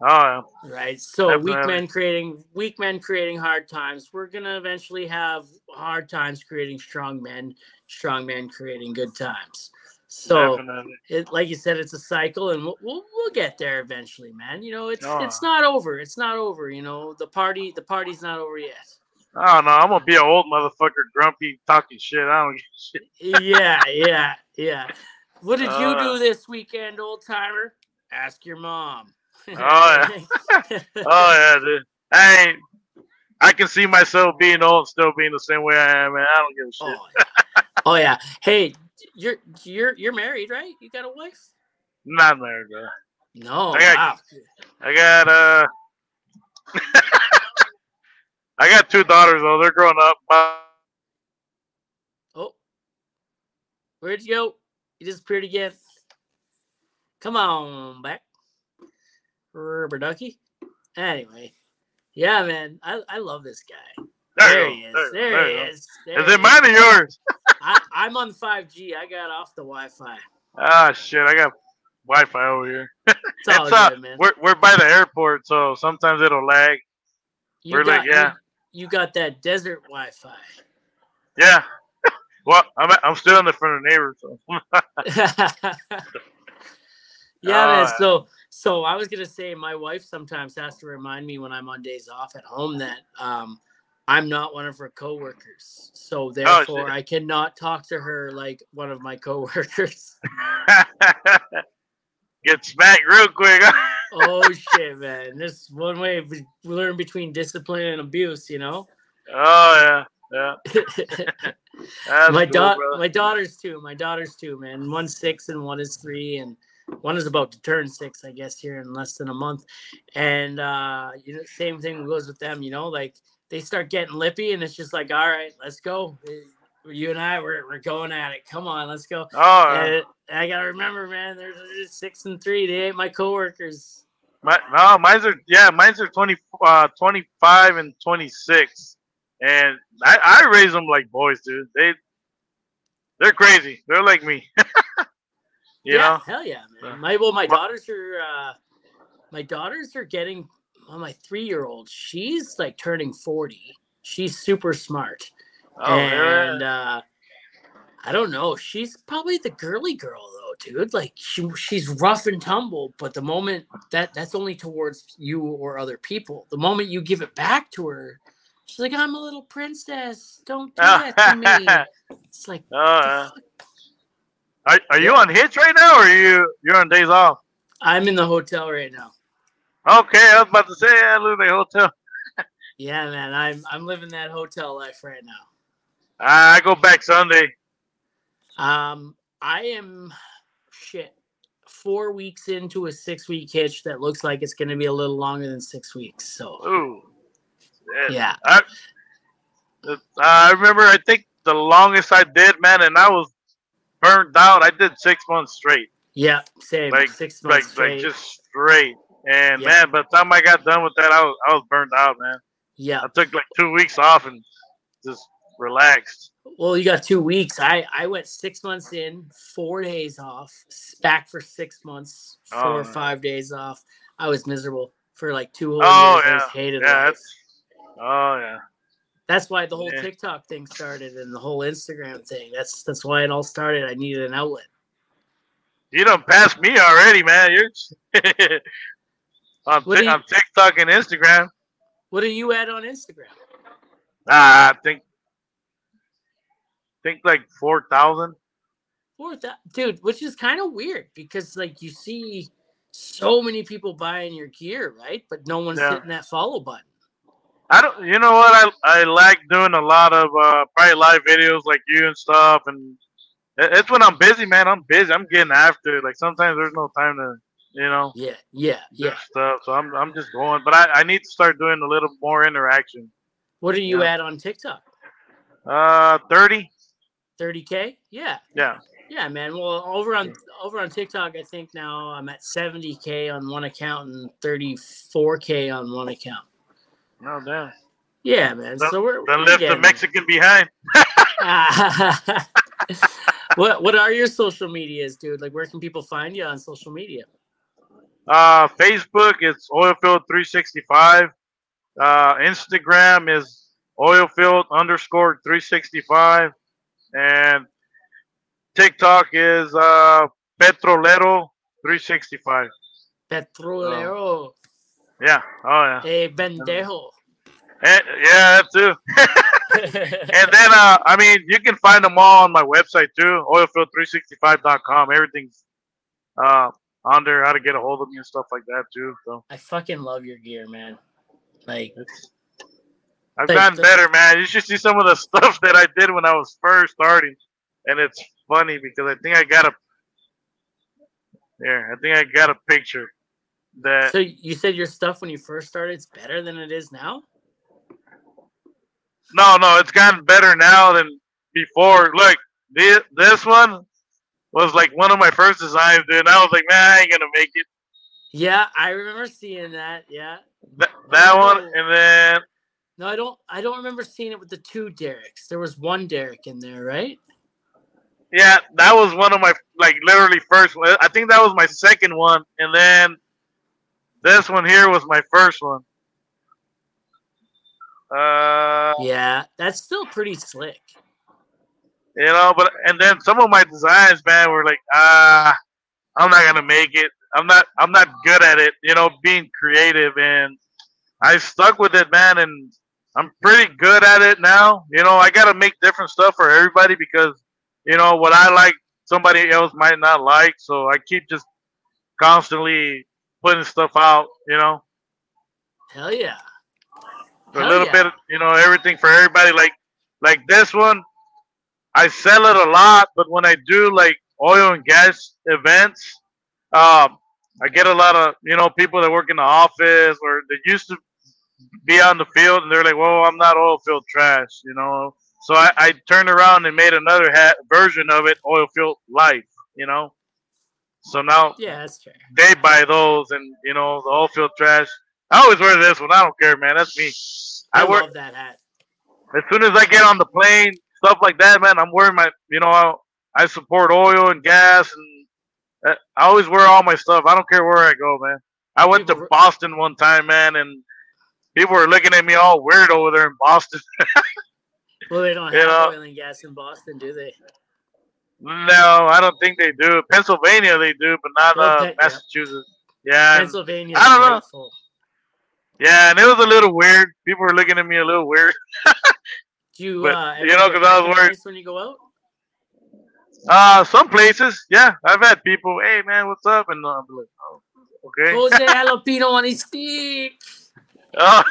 Oh yeah. Right. So weak men creating weak men creating hard times. We're gonna eventually have hard times creating strong men, strong men creating good times. So Definitely. it, like you said, it's a cycle, and we'll, we'll we'll get there eventually, man. You know, it's Oh. it's not over. It's not over. You know, the party the party's not over yet. I don't know. I'm gonna be an old motherfucker, grumpy, talking shit. I don't give a shit. yeah, yeah, yeah. What did you Uh. do this weekend, old timer? Ask your mom. Oh, yeah. Oh yeah, dude. I ain't. I can see myself being old and still being the same way I am, man. I don't give a shit. Oh, yeah. oh yeah. Hey, you're you're you're married, right? You got a wife? Not married, bro. No. I got- wow. I got uh. I got two daughters though. They're growing up. Oh, where'd you go? You disappeared again. Come on back, rubber ducky. Anyway, yeah, man, I, I love this guy. there, There, he is. There, There, he is. There Is it mine or yours? I, I'm on 5G. I got off the Wi-Fi. Ah, shit. I got Wi-Fi over here. It's all uh, good, man. we're we're by the airport, so sometimes it'll lag. You we're got, like, yeah. You, you got that desert Wi-Fi. Yeah. Well, I'm I'm still in the front of the neighbor, so. yeah, man. Uh, So, so I was gonna say, my wife sometimes has to remind me when I'm on days off at home that um, I'm not one of her coworkers. So therefore, shit. I cannot talk to her like one of my coworkers. Get smacked real quick. oh shit, man! This is one way we learn between discipline and abuse. You know. oh yeah, yeah. My daughter, my daughters too. My daughters too, man. One's six and one is three, and one is about to turn six, I guess, here in less than a month. And uh, you know, same thing goes with them. You know, like they start getting lippy, and it's just like, all right, let's go. You and I, we're, we're going at it. Come on, let's go. Oh, yeah. And I gotta remember, man. They're six and three. They ain't my coworkers. My, no, mine's are yeah, mine's are 20, uh, 25 and twenty six, and I, I raise them like boys, dude. They they're crazy. They're like me. you yeah, know. hell yeah, man. My well, my My- daughters are uh my daughters are getting my three year old, she's like turning 40. She's super smart. Oh, and yeah. uh I don't know. She's probably the girly girl though, dude. Like she she's rough and tumble, but the moment that that's only towards you or other people. The moment you give it back to her, she's like, I'm a little princess. Don't do that to me. It's like Oh, the Are, are you on hits right now, or are you you're on days off? I'm in the hotel right now. Okay, I was about to say I live in a hotel. Yeah, man, I'm I'm living that hotel life right now. I go back Sunday. Um, I am shit four weeks into a six week hitch that looks like it's going to be a little longer than six weeks. So Ooh. Yeah. yeah, I, I remember, I think the longest I did, man, and I was burned out. I did six months straight, yeah, same Like- six like months like straight. just straight. And Yeah. man, by the time I got done with that, I was I was burned out, man. yeah, I took like two weeks off and just relaxed. well, you got two weeks. I I went six months in, four days off, back for six months, oh, four Oh, or five days off. I was miserable for like two whole Oh, years. I yeah. just hated Yeah, life. oh yeah. That's why the whole Yeah. TikTok thing started and the whole Instagram thing. That's that's why it all started. I needed an outlet. you don't pass me already, man. You're on, What Tik- you- on TikTok and Instagram. What are you at on Instagram? Ah, I think think like four thousand. Four thou- dude, which is kind of weird because like you see so many people buying your gear, right? But no one's Yeah. hitting that follow button. I don't. You know what? I I like doing a lot of uh, probably live videos like you and stuff, and it's when I'm busy, man. I'm busy. I'm getting after it. Like sometimes there's no time to, you know, Yeah, yeah, yeah. stuff. So I'm I'm just going. But I I need to start doing a little more interaction. What are you Yeah. at on TikTok? Uh, thirty. 30k? Yeah. Yeah. Yeah, man. Well, over on over on TikTok, I think now I'm at 70k on one account and 34k on one account. No damn. Yeah, man. Don't- so we're, Then left the Mexican behind. what what are your social medias, dude? Like, where can people find you on social media? Uh, Facebook it's oilfield365. Uh, Instagram is oilfield underscore 365, and TikTok is uh petrolero 365. Petrolero, Yeah. Oh yeah. eh, bendejo. And, yeah, that too. And then uh, I mean, you can find them all on my website too, oilfield365.com. Everything's uh on there. How to get a hold of me and stuff like that too. So. I fucking love your gear, man. Like, I've Thank- gotten better, man. You should see some of the stuff that I did when I was first starting, and it's funny because I think I got a there. I think I got a picture that so you said your stuff when you first started is better than it is now? no, no, it's gotten better now than before. Look, this this one was like one of my first designs, dude. And I was like, man, I ain't gonna make it. Yeah, I remember seeing that. Yeah. That, that one, and then No, I don't. I don't remember seeing it with the two Derricks. There was one Derrick in there, right? Yeah, that was one of my like literally first. one. I think that was my second one, and then this one here was my first one. Uh, Yeah, that's still pretty slick. You know, but and then some of my designs, man, were like, ah, I'm not gonna make it. I'm not. I'm not good at it. You know, being creative, and I stuck with it, man, and I'm pretty good at it now. You know, I gotta make different stuff for everybody because you know what I like, somebody else might not like. So I keep just constantly putting stuff out. You know, Hell yeah. a little yeah. bit, you know, everything for everybody. Like, like this one, I sell it a lot, but when I do like oil and gas events, um, I get a lot of you know people that work in the office or that used to be on the field, and they're like, "Well, I'm not oil field trash," you know. So I, I turned around and made another hat version of it, oil field life, you know. So now Yeah, that's fair. they buy those, and you know the oil field trash. I always wear this one. I don't care, man. That's me. I, I wear love that hat. as soon as I get on the plane, stuff like that, man. I'm wearing my, you know, I, I support oil and gas, and uh, I always wear all my stuff. I don't care where I go, man. I went to Boston one time, man, and people were looking at me all weird over there in Boston. Well, they don't You have know- oil and gas in Boston, do they? no, I don't think they do. Pennsylvania, they do, but not uh. Massachusetts. Yeah, Pennsylvania. I don't know. Full. yeah, and it was a little weird. People were looking at me a little weird. Do you, But, uh, you know, because I was worried- when you go out? Uh, some places, yeah, I've had people, hey man, what's up? And uh, I'm like, oh, okay. Jose Jalapeno on his stick. Oh,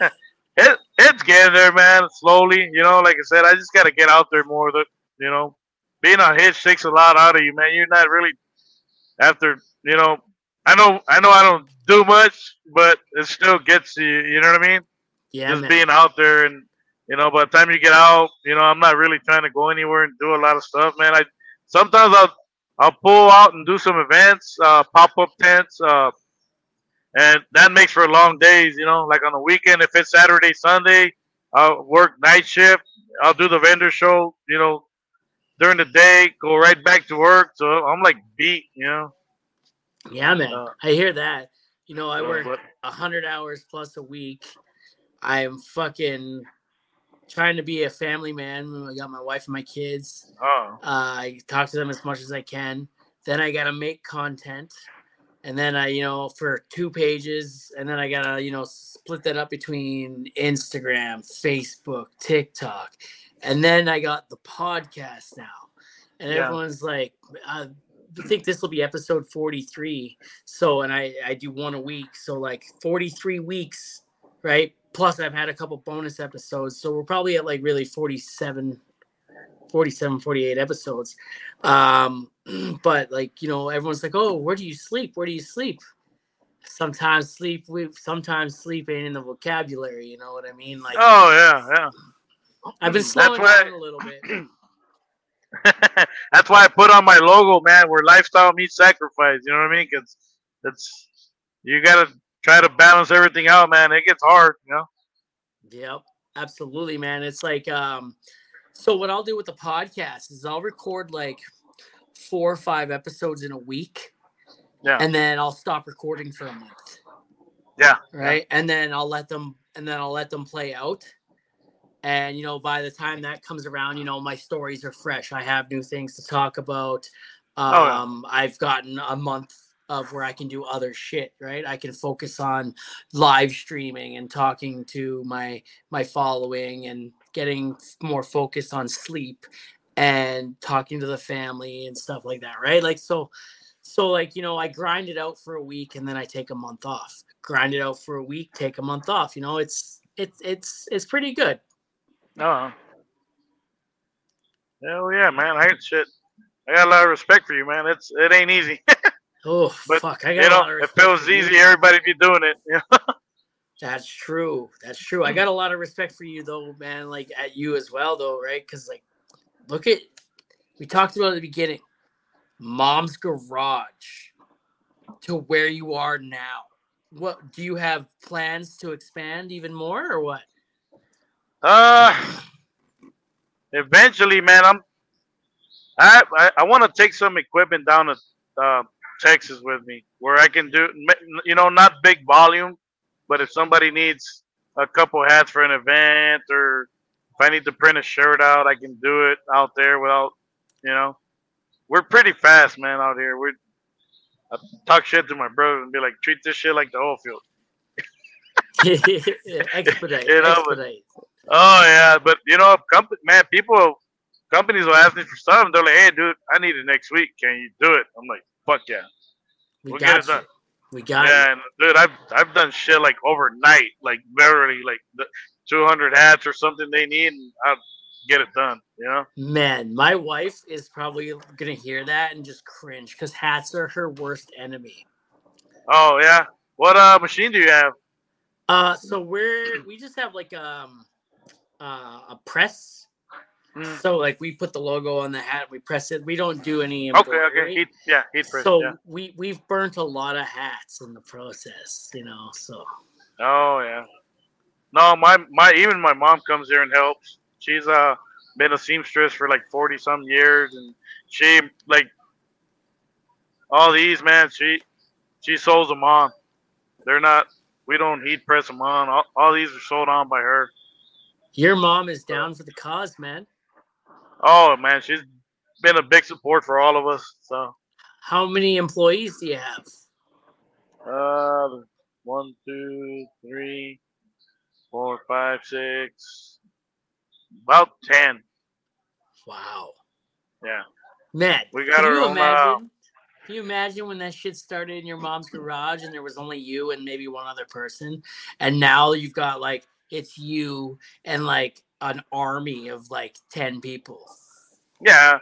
it, it's getting there, man. Slowly, you know. Like I said, I just got to get out there more. That you know, being on hitch takes a lot out of you, man. You're not really after, you know. I know, I know, I don't do much, but it still gets you. You know what I mean? Yeah, just man. being out there, and you know, by the time you get out, you know, I'm not really trying to go anywhere and do a lot of stuff, man. I sometimes I'll I'll pull out and do some events, uh, pop up tents, uh, and that makes for long days. You know, like on the weekend, if it's Saturday, Sunday, I'll work night shift. I'll do the vendor show. You know, during the day, go right back to work. So I'm like beat. You know, Yeah, man. Uh, I hear that. You know, I Uh, work but- a hundred hours plus a week. I'm fucking trying to be a family man. I got my wife and my kids. oh, Uh, I talk to them as much as I can, then I gotta make content, and then I, you know, for two pages, and then I gotta, you know, split that up between Instagram, Facebook, TikTok, and then I got the podcast now, and Yeah. everyone's like, I think this will be episode 43. So, and I I do one a week, so like 43 weeks, right? Plus, I've had a couple bonus episodes, so we're probably at like really 47 47 48 episodes um but like you know everyone's like oh where do you sleep where do you sleep sometimes sleep we sometimes sleep ain't in the vocabulary you know what i mean like Oh yeah, yeah. i've been that's slowing why- down a little bit That's why I put on my logo, man. Where lifestyle meets sacrifice. You know what I mean? Because it's you gotta try to balance everything out, man. It gets hard, you know. Yep, absolutely, man. It's like um so what I'll do with the podcast is I'll record like four or five episodes in a week. Yeah. And then I'll stop recording for a month. Yeah, Right. And then I'll let them and then I'll let them play out. And you know, by the time that comes around, you know, my stories are fresh. I have new things to talk about. Um Oh, yeah. I've gotten a month of where I can do other shit, right? I can focus on live streaming and talking to my my following and getting more focused on sleep and talking to the family and stuff like that, right? Like so so like, you know, I grind it out for a week and then I take a month off. Grind it out for a week, take a month off. You know, it's it's it's it's pretty good. no. Hell yeah, man. I shit. I got a lot of respect for you, man. It's it ain't easy. Oh But, fuck, I got you a know, lot of if it was for you. easy, everybody'd be doing it. Know? That's true. That's true. I got a lot of respect for you though, man. Like at you as well, though, right? Because like, look at we talked about at the beginning, mom's garage to where you are now. What do you have plans to expand even more, or what? Uh, eventually, man. I'm. I I, I want to take some equipment down to uh, Texas with me, where I can do, you know, not big volume, but if somebody needs a couple hats for an event, or if I need to print a shirt out, I can do it out there without, you know. We're pretty fast, man, out here. We're I talk shit to my brother and be like, treat this shit like the oil field. expedite, You know, but- expedite. Oh yeah, but you know, company man, people, companies will ask me for stuff, and they're like, "Hey, dude, I need it next week. Can you do it?" I'm like, "Fuck yeah, We we'll get got it you. done." We got yeah, and dude, I've I've done shit like overnight, like literally, like the 200 hats or something they need, and I'll get it done. You know? Man, my wife is probably gonna hear that and just cringe because hats are her worst enemy. Oh yeah. What uh machine do you have? Uh, so we're we just have like um uh, a press. Mm. So like we put the logo on the hat, we press it. We don't do any. Okay, okay. Heat, yeah, heat press. so yeah. we we've burnt a lot of hats in the process, you know. So Oh yeah. No, my my even my mom comes here and helps. She's uh been a seamstress for like forty some years, and she like all these man. She she sews them on. They're not. We don't heat press them on. All, all these are sold on by her. your mom is down for the cause, man. Oh man, she's been a big support for all of us. So How many employees do you have? uh, one, two, three, four, five, six, about ten. Wow, Yeah. man. We got can our you own, uh, imagine? Can you imagine when that shit started in your mom's garage and there was only you and maybe one other person, and now you've got like it's you and like an army of like ten people. Yeah,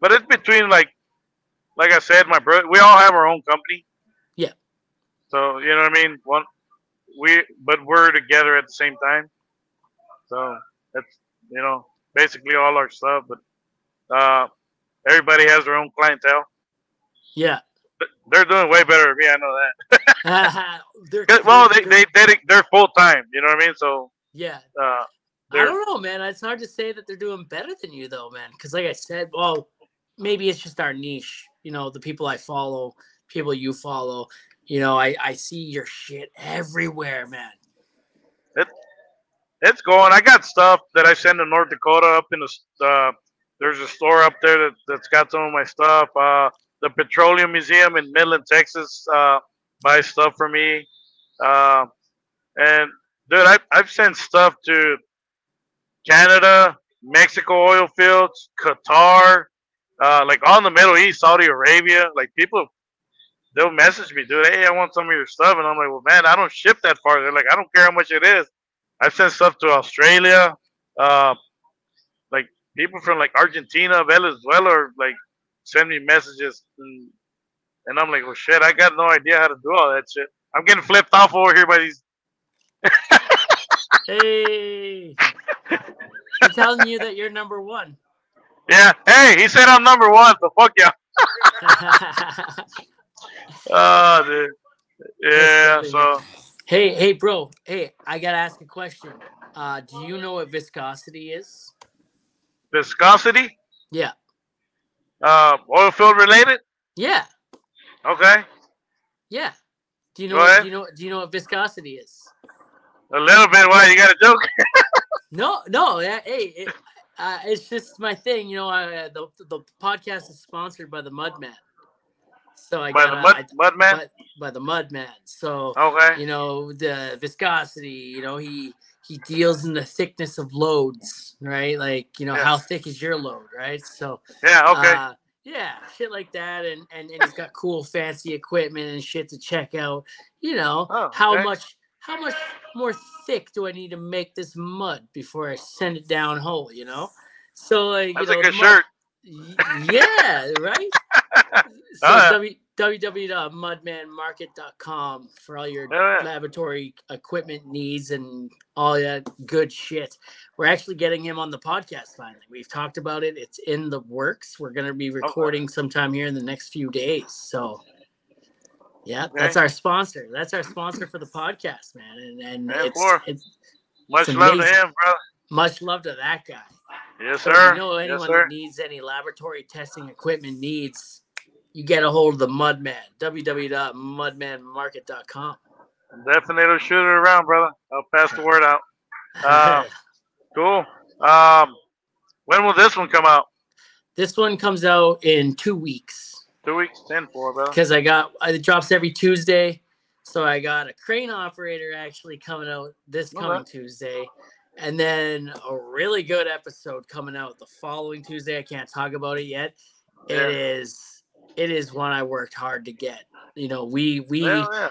but it's between like, like I said, my brother. We all have our own company. Yeah. So you know what I mean. One, we but we're together at the same time. So that's you know basically all our stuff. But uh, everybody has their own clientele. Yeah. They're doing way better than me. I know that. They're well, they they they they're full time. You know what I mean. So yeah. uh, I don't know, man. It's hard to say that they're doing better than you, though, man. Because, like I said, well, maybe it's just our niche. You know, the people I follow, people you follow. You know, I I see your shit everywhere, man. It, it's going. I got stuff that I send to North Dakota up in the uh, there's a store up there that, that's got some of my stuff. Uh, the Petroleum Museum in Midland, Texas, uh, buy stuff for me. Uh, and dude, I, I've sent stuff to Canada, Mexico oil fields, Qatar, uh, like on the Middle East, Saudi Arabia. Like people, they'll message me, dude. Hey, I want some of your stuff, and I'm like, well, man, I don't ship that far. They're like, I don't care how much it is. I've sent stuff to Australia. Uh, like people from like Argentina, Venezuela, like send me messages, and, and I'm like, well, shit, I got no idea how to do all that shit. I'm getting flipped off over here by these. Hey, I'm telling you that you're number one. Yeah. Hey, he said I'm number one, so fuck yeah. Oh, dude. Yeah. So hey, hey, bro. Hey, I gotta ask a question. Uh, do you know what viscosity is? viscosity, Yeah, uh, oil field related. yeah, Okay. yeah. Do you know? What, do you know? Do you know what viscosity is? A little bit. Why you got a joke? No, no. Yeah, hey, it, uh, it's just my thing. You know, I, the the podcast is sponsored by the Mudman, so I By got the mud, mud man. by, by the Mudman. So Okay. you know the viscosity. You know he he deals in the thickness of loads, right? Like you know Yeah. how thick is your load, right? So Yeah. Okay. uh, yeah, shit like that, and, and and he's got cool fancy equipment and shit to check out. You know Oh, how okay. much how much more thick do I need to make this mud before I send it down hole? You know, so like That's you know, a good mud- shirt. Yeah, right. So Oh, yeah. w, www.mudmanmarket.com for all your yeah. laboratory equipment needs and all that good shit. We're actually getting him on the podcast finally. We've talked about it. It's in the works. We're going to be recording sometime here in the next few days. So yeah, that's our sponsor. That's our sponsor for the podcast, man. And and Yeah, it's, it's Much it's love to him, bro. much love to that guy. Yes, So sir. if you know yes, anyone sir. that needs any laboratory testing equipment needs, you get a hold of the Mudman. www.mudmanmarket.com. Definitely shoot it around, brother. I'll pass the word out. Uh, Cool. Um, when will this one come out? this one comes out in two weeks Two weeks, ten for, brother. because I got it drops every Tuesday. So I got a crane operator actually coming out this Okay. coming Tuesday. And then a really good episode coming out the following Tuesday. I can't talk about it yet. Yeah. It is it is one I worked hard to get. You know, we we Hell yeah.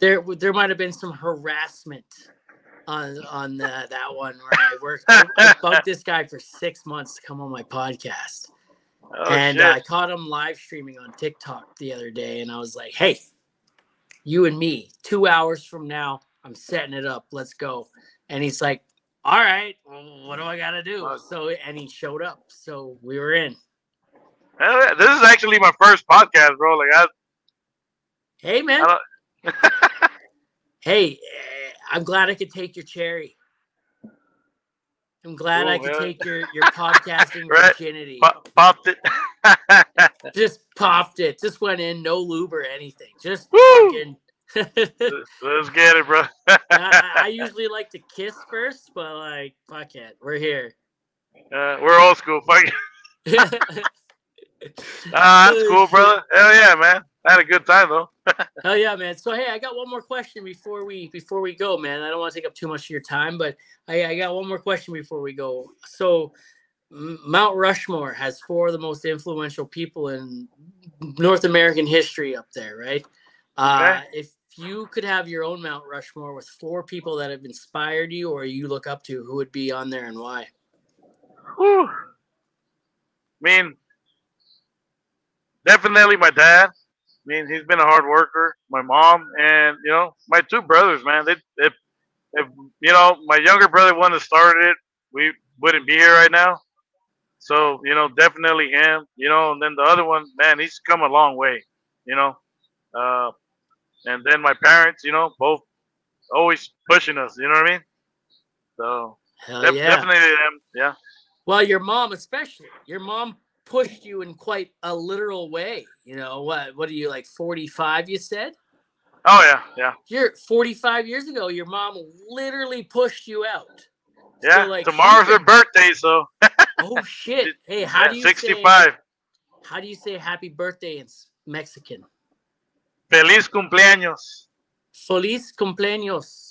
there there might have been some harassment on on the, that one where I worked. I, I bugged this guy for six months to come on my podcast, Oh, and uh, I caught him live streaming on TikTok the other day, and I was like, "Hey, you and me, two hours from now, I'm setting it up. Let's go." And he's like, "All right, well, what do I got to do?" So and he showed up, so we were in. Yeah. This is actually my first podcast, bro. Like I, Hey man, I hey, eh, I'm glad I could take your cherry. I'm glad I could man. take your your podcasting Right. virginity. pop, popped it. Just popped it. Just went in, no lube or anything. Just fucking. Let's get it, bro. I, I usually like to kiss first, but like, fuck it, we're here. Uh, we're old school. Fuck it. Ah, that's cool, brother. Hell yeah, man. I had a good time though. Hell yeah, man. So hey, I got one more question before we before we go, man. I don't want to take up too much of your time, but I, I got one more question before we go. So Mount Rushmore has four of the most influential people in North American history up there, right? Uh, if you could have your own Mount Rushmore with four people that have inspired you or you look up to, who would be on there and why? Whew. I mean, definitely my dad. I mean, he's been a hard worker. My mom and you know my two brothers, man. They, if if you know my younger brother wouldn't have started it, we wouldn't be here right now. So you know, definitely him. You know, and then the other one, man, he's come a long way. You know, uh, and then my parents, you know, both always pushing us. You know what I mean? So def- yeah. definitely them. Yeah. Well, your mom especially. Your mom pushed you in quite a literal way. You know what? What are you like? Forty-five? You said. Oh yeah, yeah. You're 45 years ago. Your mom literally pushed you out. Yeah, like, tomorrow's her birthday, so Oh shit! Hey, how yeah, do you say? 65. How do you say happy birthday in Mexican? Feliz cumpleaños. Feliz cumpleaños.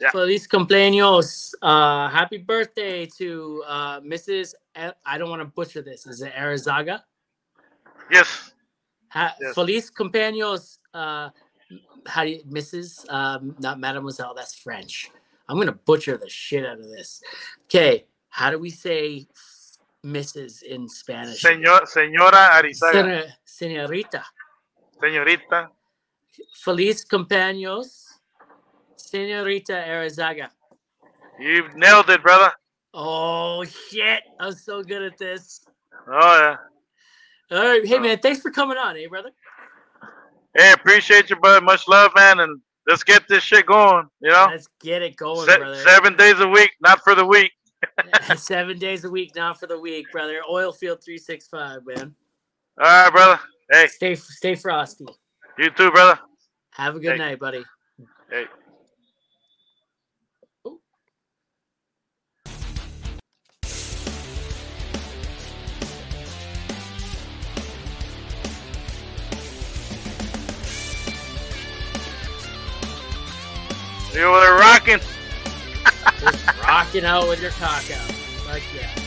Yeah. Feliz cumpleaños. Uh, happy birthday to uh, Mrs. I don't want to butcher this. Is it Arizaga? Yes. Ha- Yes. Feliz cumpleaños. Uh, how do you, Mrs. Um, not Mademoiselle. That's French. I'm gonna butcher the shit out of this. Okay, how do we say Mrs. in Spanish? Señor, señora Arizaga. Senorita. Señorita. Feliz cumpleaños, Senorita Arizaga. You nailed it, brother. Oh shit! I'm so good at this. Oh, yeah. All right, hey Oh. man, thanks for coming on, hey brother. Hey, appreciate you, bud. Much love, man. And let's get this shit going. You know, Let's get it going, Se- brother. seven days a week, not for the week. Seven days a week, not for the week, brother. Oilfield three six five, man. All right, brother. Hey, Stay stay frosty. you too, brother. Have a good Hey. night, buddy. Hey. You were rocking. Just rocking out with your cock out. Like yeah.